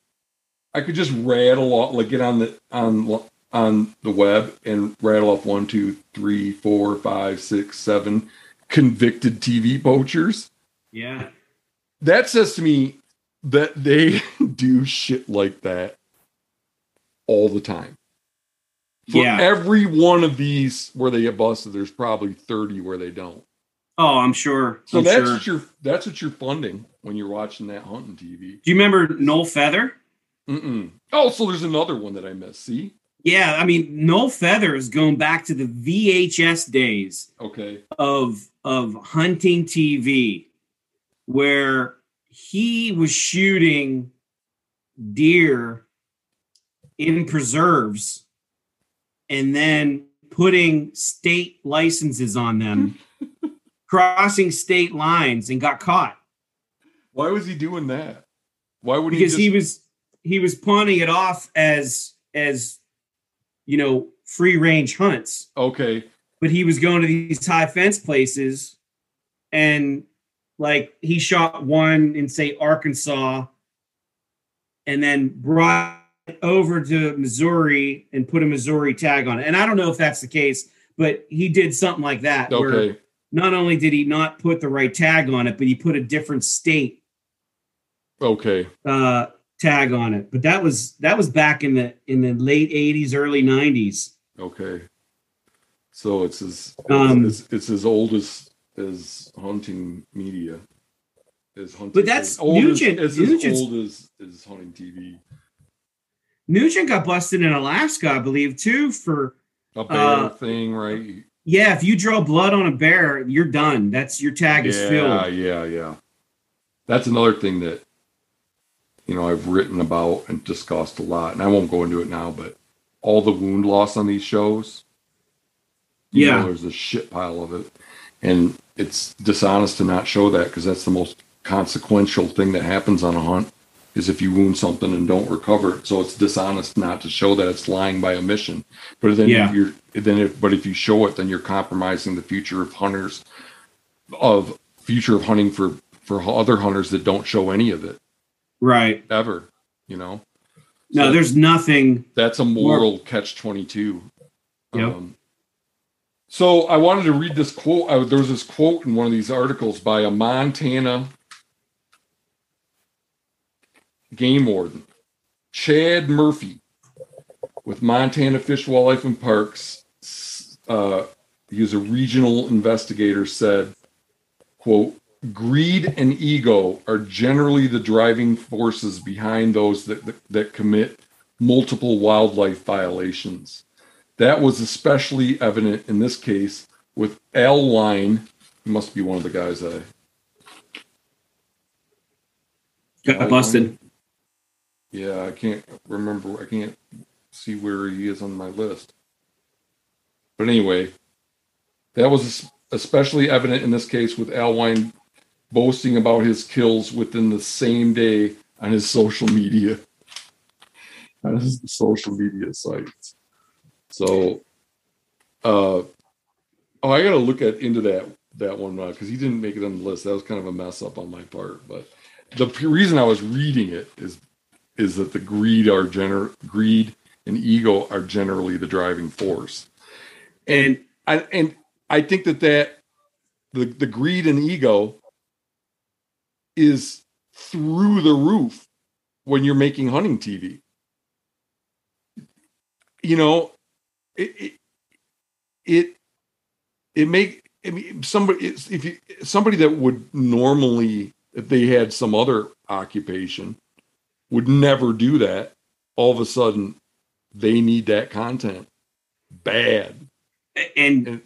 I could just rattle off, like get on the on on the web and rattle off one, two, three, four, five, six, seven convicted TV poachers. Yeah. That says to me that they (laughs) do shit like that all the time. For Yeah. every one of these where they get busted, there's probably 30 where they don't. Oh, I'm sure. So I'm that's sure. what you're that's what you're funding when you're watching that hunting TV. Do you remember Noel Feather? Mm-mm. Oh, so there's another one that I missed. See? Yeah, I mean Noel Feather is going back to the VHS days Okay. of of hunting TV, where he was shooting deer in preserves and then putting state licenses on them, (laughs) crossing state lines, and got caught Why was he doing that? Why would because he? he Just, was he was pawning it off as as you know free range hunts okay. but he was going to these high fence places and like he shot one in say arkansas and then brought it over to missouri and put a missouri tag on it and i don't know if that's the case but he did something like that where Okay. not only did he not put the right tag on it but he put a different state Okay. uh tag on it but that was that was back in the in the late 80s early 90s Okay. So it's as Um, it's, it's as old as as hunting media. As hunting, But that's as old as- Nugent- As, as Nugent's- old as as hunting TV. nugent got busted in alaska i believe too for A bear Uh, thing, right? Yeah, if you draw blood on a bear, you're done. That's your tag is filled. yeah, yeah, yeah. That's another thing that you know I've written about and discussed a lot, and I won't go into it now. But all the wound loss on these shows, Yeah. know, there's a shit pile of it, and it's dishonest to not show that because that's the most consequential thing that happens on a hunt is if you wound something and don't recover it. So it's dishonest not to show that it's lying by omission. But then Yeah. if you're then if but if you show it, then you're compromising the future of hunters of future of hunting for for other hunters that don't show any of it Right. ever. You know, No, there's nothing. that's a moral catch twenty two. Yep. Um, so I wanted to read this quote. Uh, there was this quote in one of these articles by a Montana game warden, Chad Murphy, with Montana Fish, Wildlife, and Parks. Uh, he was a regional investigator. Said, "quote Greed and ego are generally the driving forces behind those that, that, that commit multiple wildlife violations. That was especially evident in this case with Alwine. He must be one of the guys I Got busted. Yeah, I can't remember. I can't see where he is on my list. But anyway, that was especially evident in this case with Alwine boasting about his kills within the same day on his social media, (laughs) on his social media sites. So, uh, oh, I got to look at into that that one because he didn't make it on the list. That was kind of a mess up on my part, but the reason I was reading it is is that the greed are gener greed and ego are generally the driving force. And I, and I think that that the the greed and ego is through the roof when you're making hunting TV. You know, it it it, it make I mean somebody if you somebody that would normally if they had some other occupation would never do that. All of a sudden, they need that content bad. and And-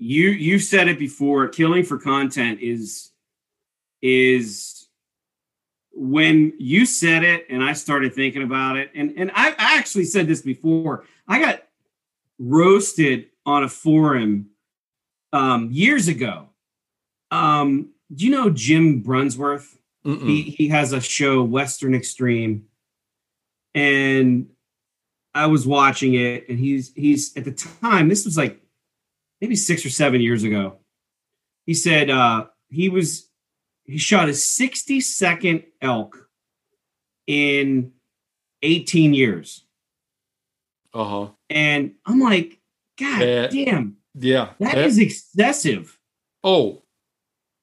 you you said it before killing for content is is when you said it and i started thinking about it and and i, I actually said this before i got roasted on a forum um years ago. Um do you know Jim Burnworth? Mm-mm. he he has a show western extreme. And i was watching it and he's he's at the time this was like maybe six or seven years ago. He said uh he was he shot a 60 second elk in 18 years uh-huh. and i'm like god That- damn Yeah. that that- is excessive oh.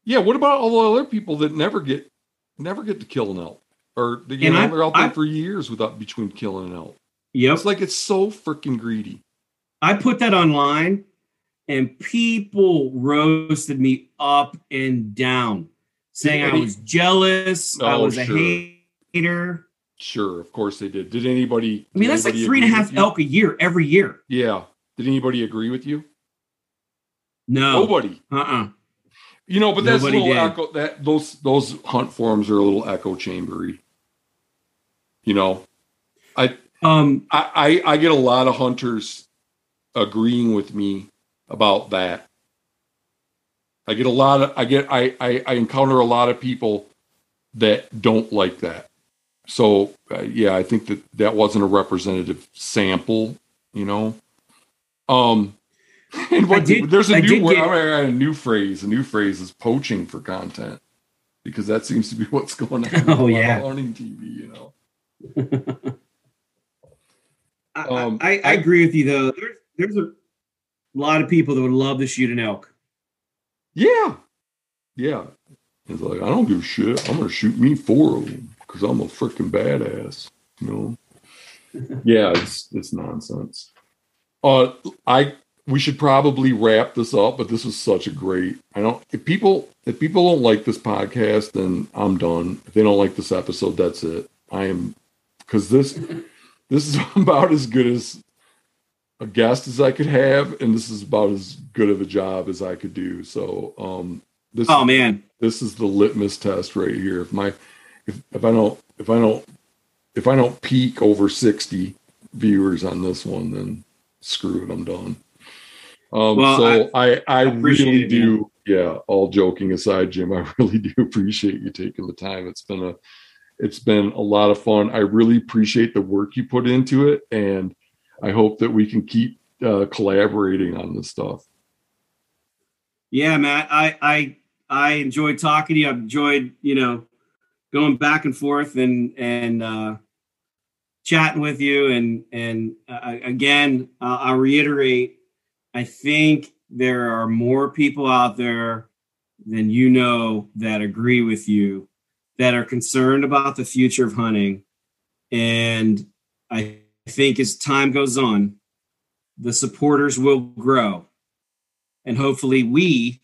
Yeah, what about all the other people that never get never get to kill an elk? Or you know, I- they're out there I- for years without between killing an elk. yep It's like it's so freaking greedy. I put that online and people roasted me up and down, saying I was jealous, I Oh, was a hater. Sure, of course they did. Did anybody I mean, that's like three and a half elk a year every year. Yeah. Did anybody agree with you? No, Nobody. uh, uh You know, but that's a Nobody little did. echo. That those those hunt forums are a little echo chambery. You know, I Um, I, I I get a lot of hunters agreeing with me about that. I get a lot of I get I I, I encounter a lot of people that don't like that. So uh, yeah, I think that that wasn't a representative sample. You know, um, (laughs) and what, did- there's a I new word, get- I a new phrase. A new phrase is poaching for content because that seems to be (laughs) what's going on. Oh, yeah. hunting TV. You know. (laughs) I, Um, I, I I- agree with you though. There's there's a lot of people that would love to shoot an elk. Yeah. Yeah. It's like, I don't give a shit. I'm going to shoot me four of them because I'm a freaking badass. You know? (laughs) yeah, it's it's nonsense. Uh, I we should probably wrap this up, but this was such a great. I don't if people if people don't like this podcast, then I'm done. If they don't like this episode, that's it. I am because this (laughs) this is (laughs) about as good as a guest as I could have, and this is about as good of a job as I could do. So, um, this Oh man, this is the litmus test right here. If my if, if I don't if I don't if I don't peak over sixty viewers on this one, then screw it, I'm done. Um, Well, so I I, appreciate really it, do. Yeah, all joking aside, Jim, I (laughs) really do appreciate you taking the time. It's been a it's been a lot of fun. I really appreciate the work you put into it, and I hope that we can keep uh, collaborating on this stuff. yeah, Matt. I I I enjoyed talking to you. I enjoyed you know going back and forth and and uh, chatting with you. And and uh, again, I'll reiterate. I think there are more people out there than you know that agree with you, that are concerned about the future of hunting, and I think as time goes on, the supporters will grow, and hopefully we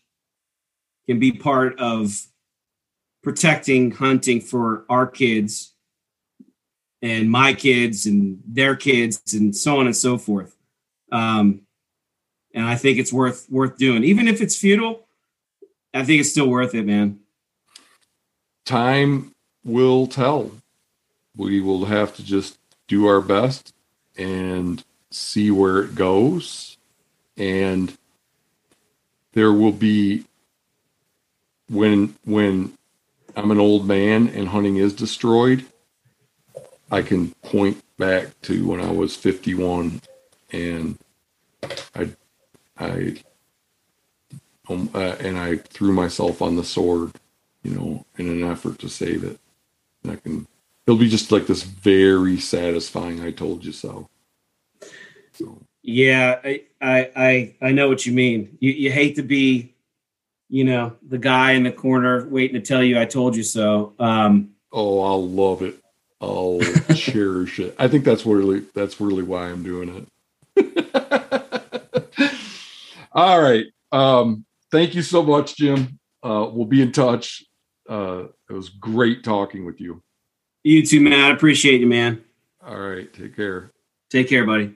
can be part of protecting hunting for our kids and my kids and their kids and so on and so forth. Um, and I think it's worth worth doing, even if it's futile. I think it's still worth it, man. time will tell. We will have to just do our best and see where it goes. And there will be when when I'm an old man and hunting is destroyed, I can point back to when I was 51 and I I um, uh, and I threw myself on the sword you know, in an effort to save it. And I can, it'll be just like this very satisfying. I told you so. so. Yeah, I, I, I, I know what you mean. You, you hate to be, you know, the guy in the corner waiting to tell you, I told you so. Um, oh, I'll love it. I'll (laughs) cherish it. I think that's really, that's really why I'm doing it. (laughs) All right. Um, thank you so much, Jim. Uh, we'll be in touch. Uh, it was great talking with you. You too, man. I appreciate you, man. All right. Take care. Take care, buddy.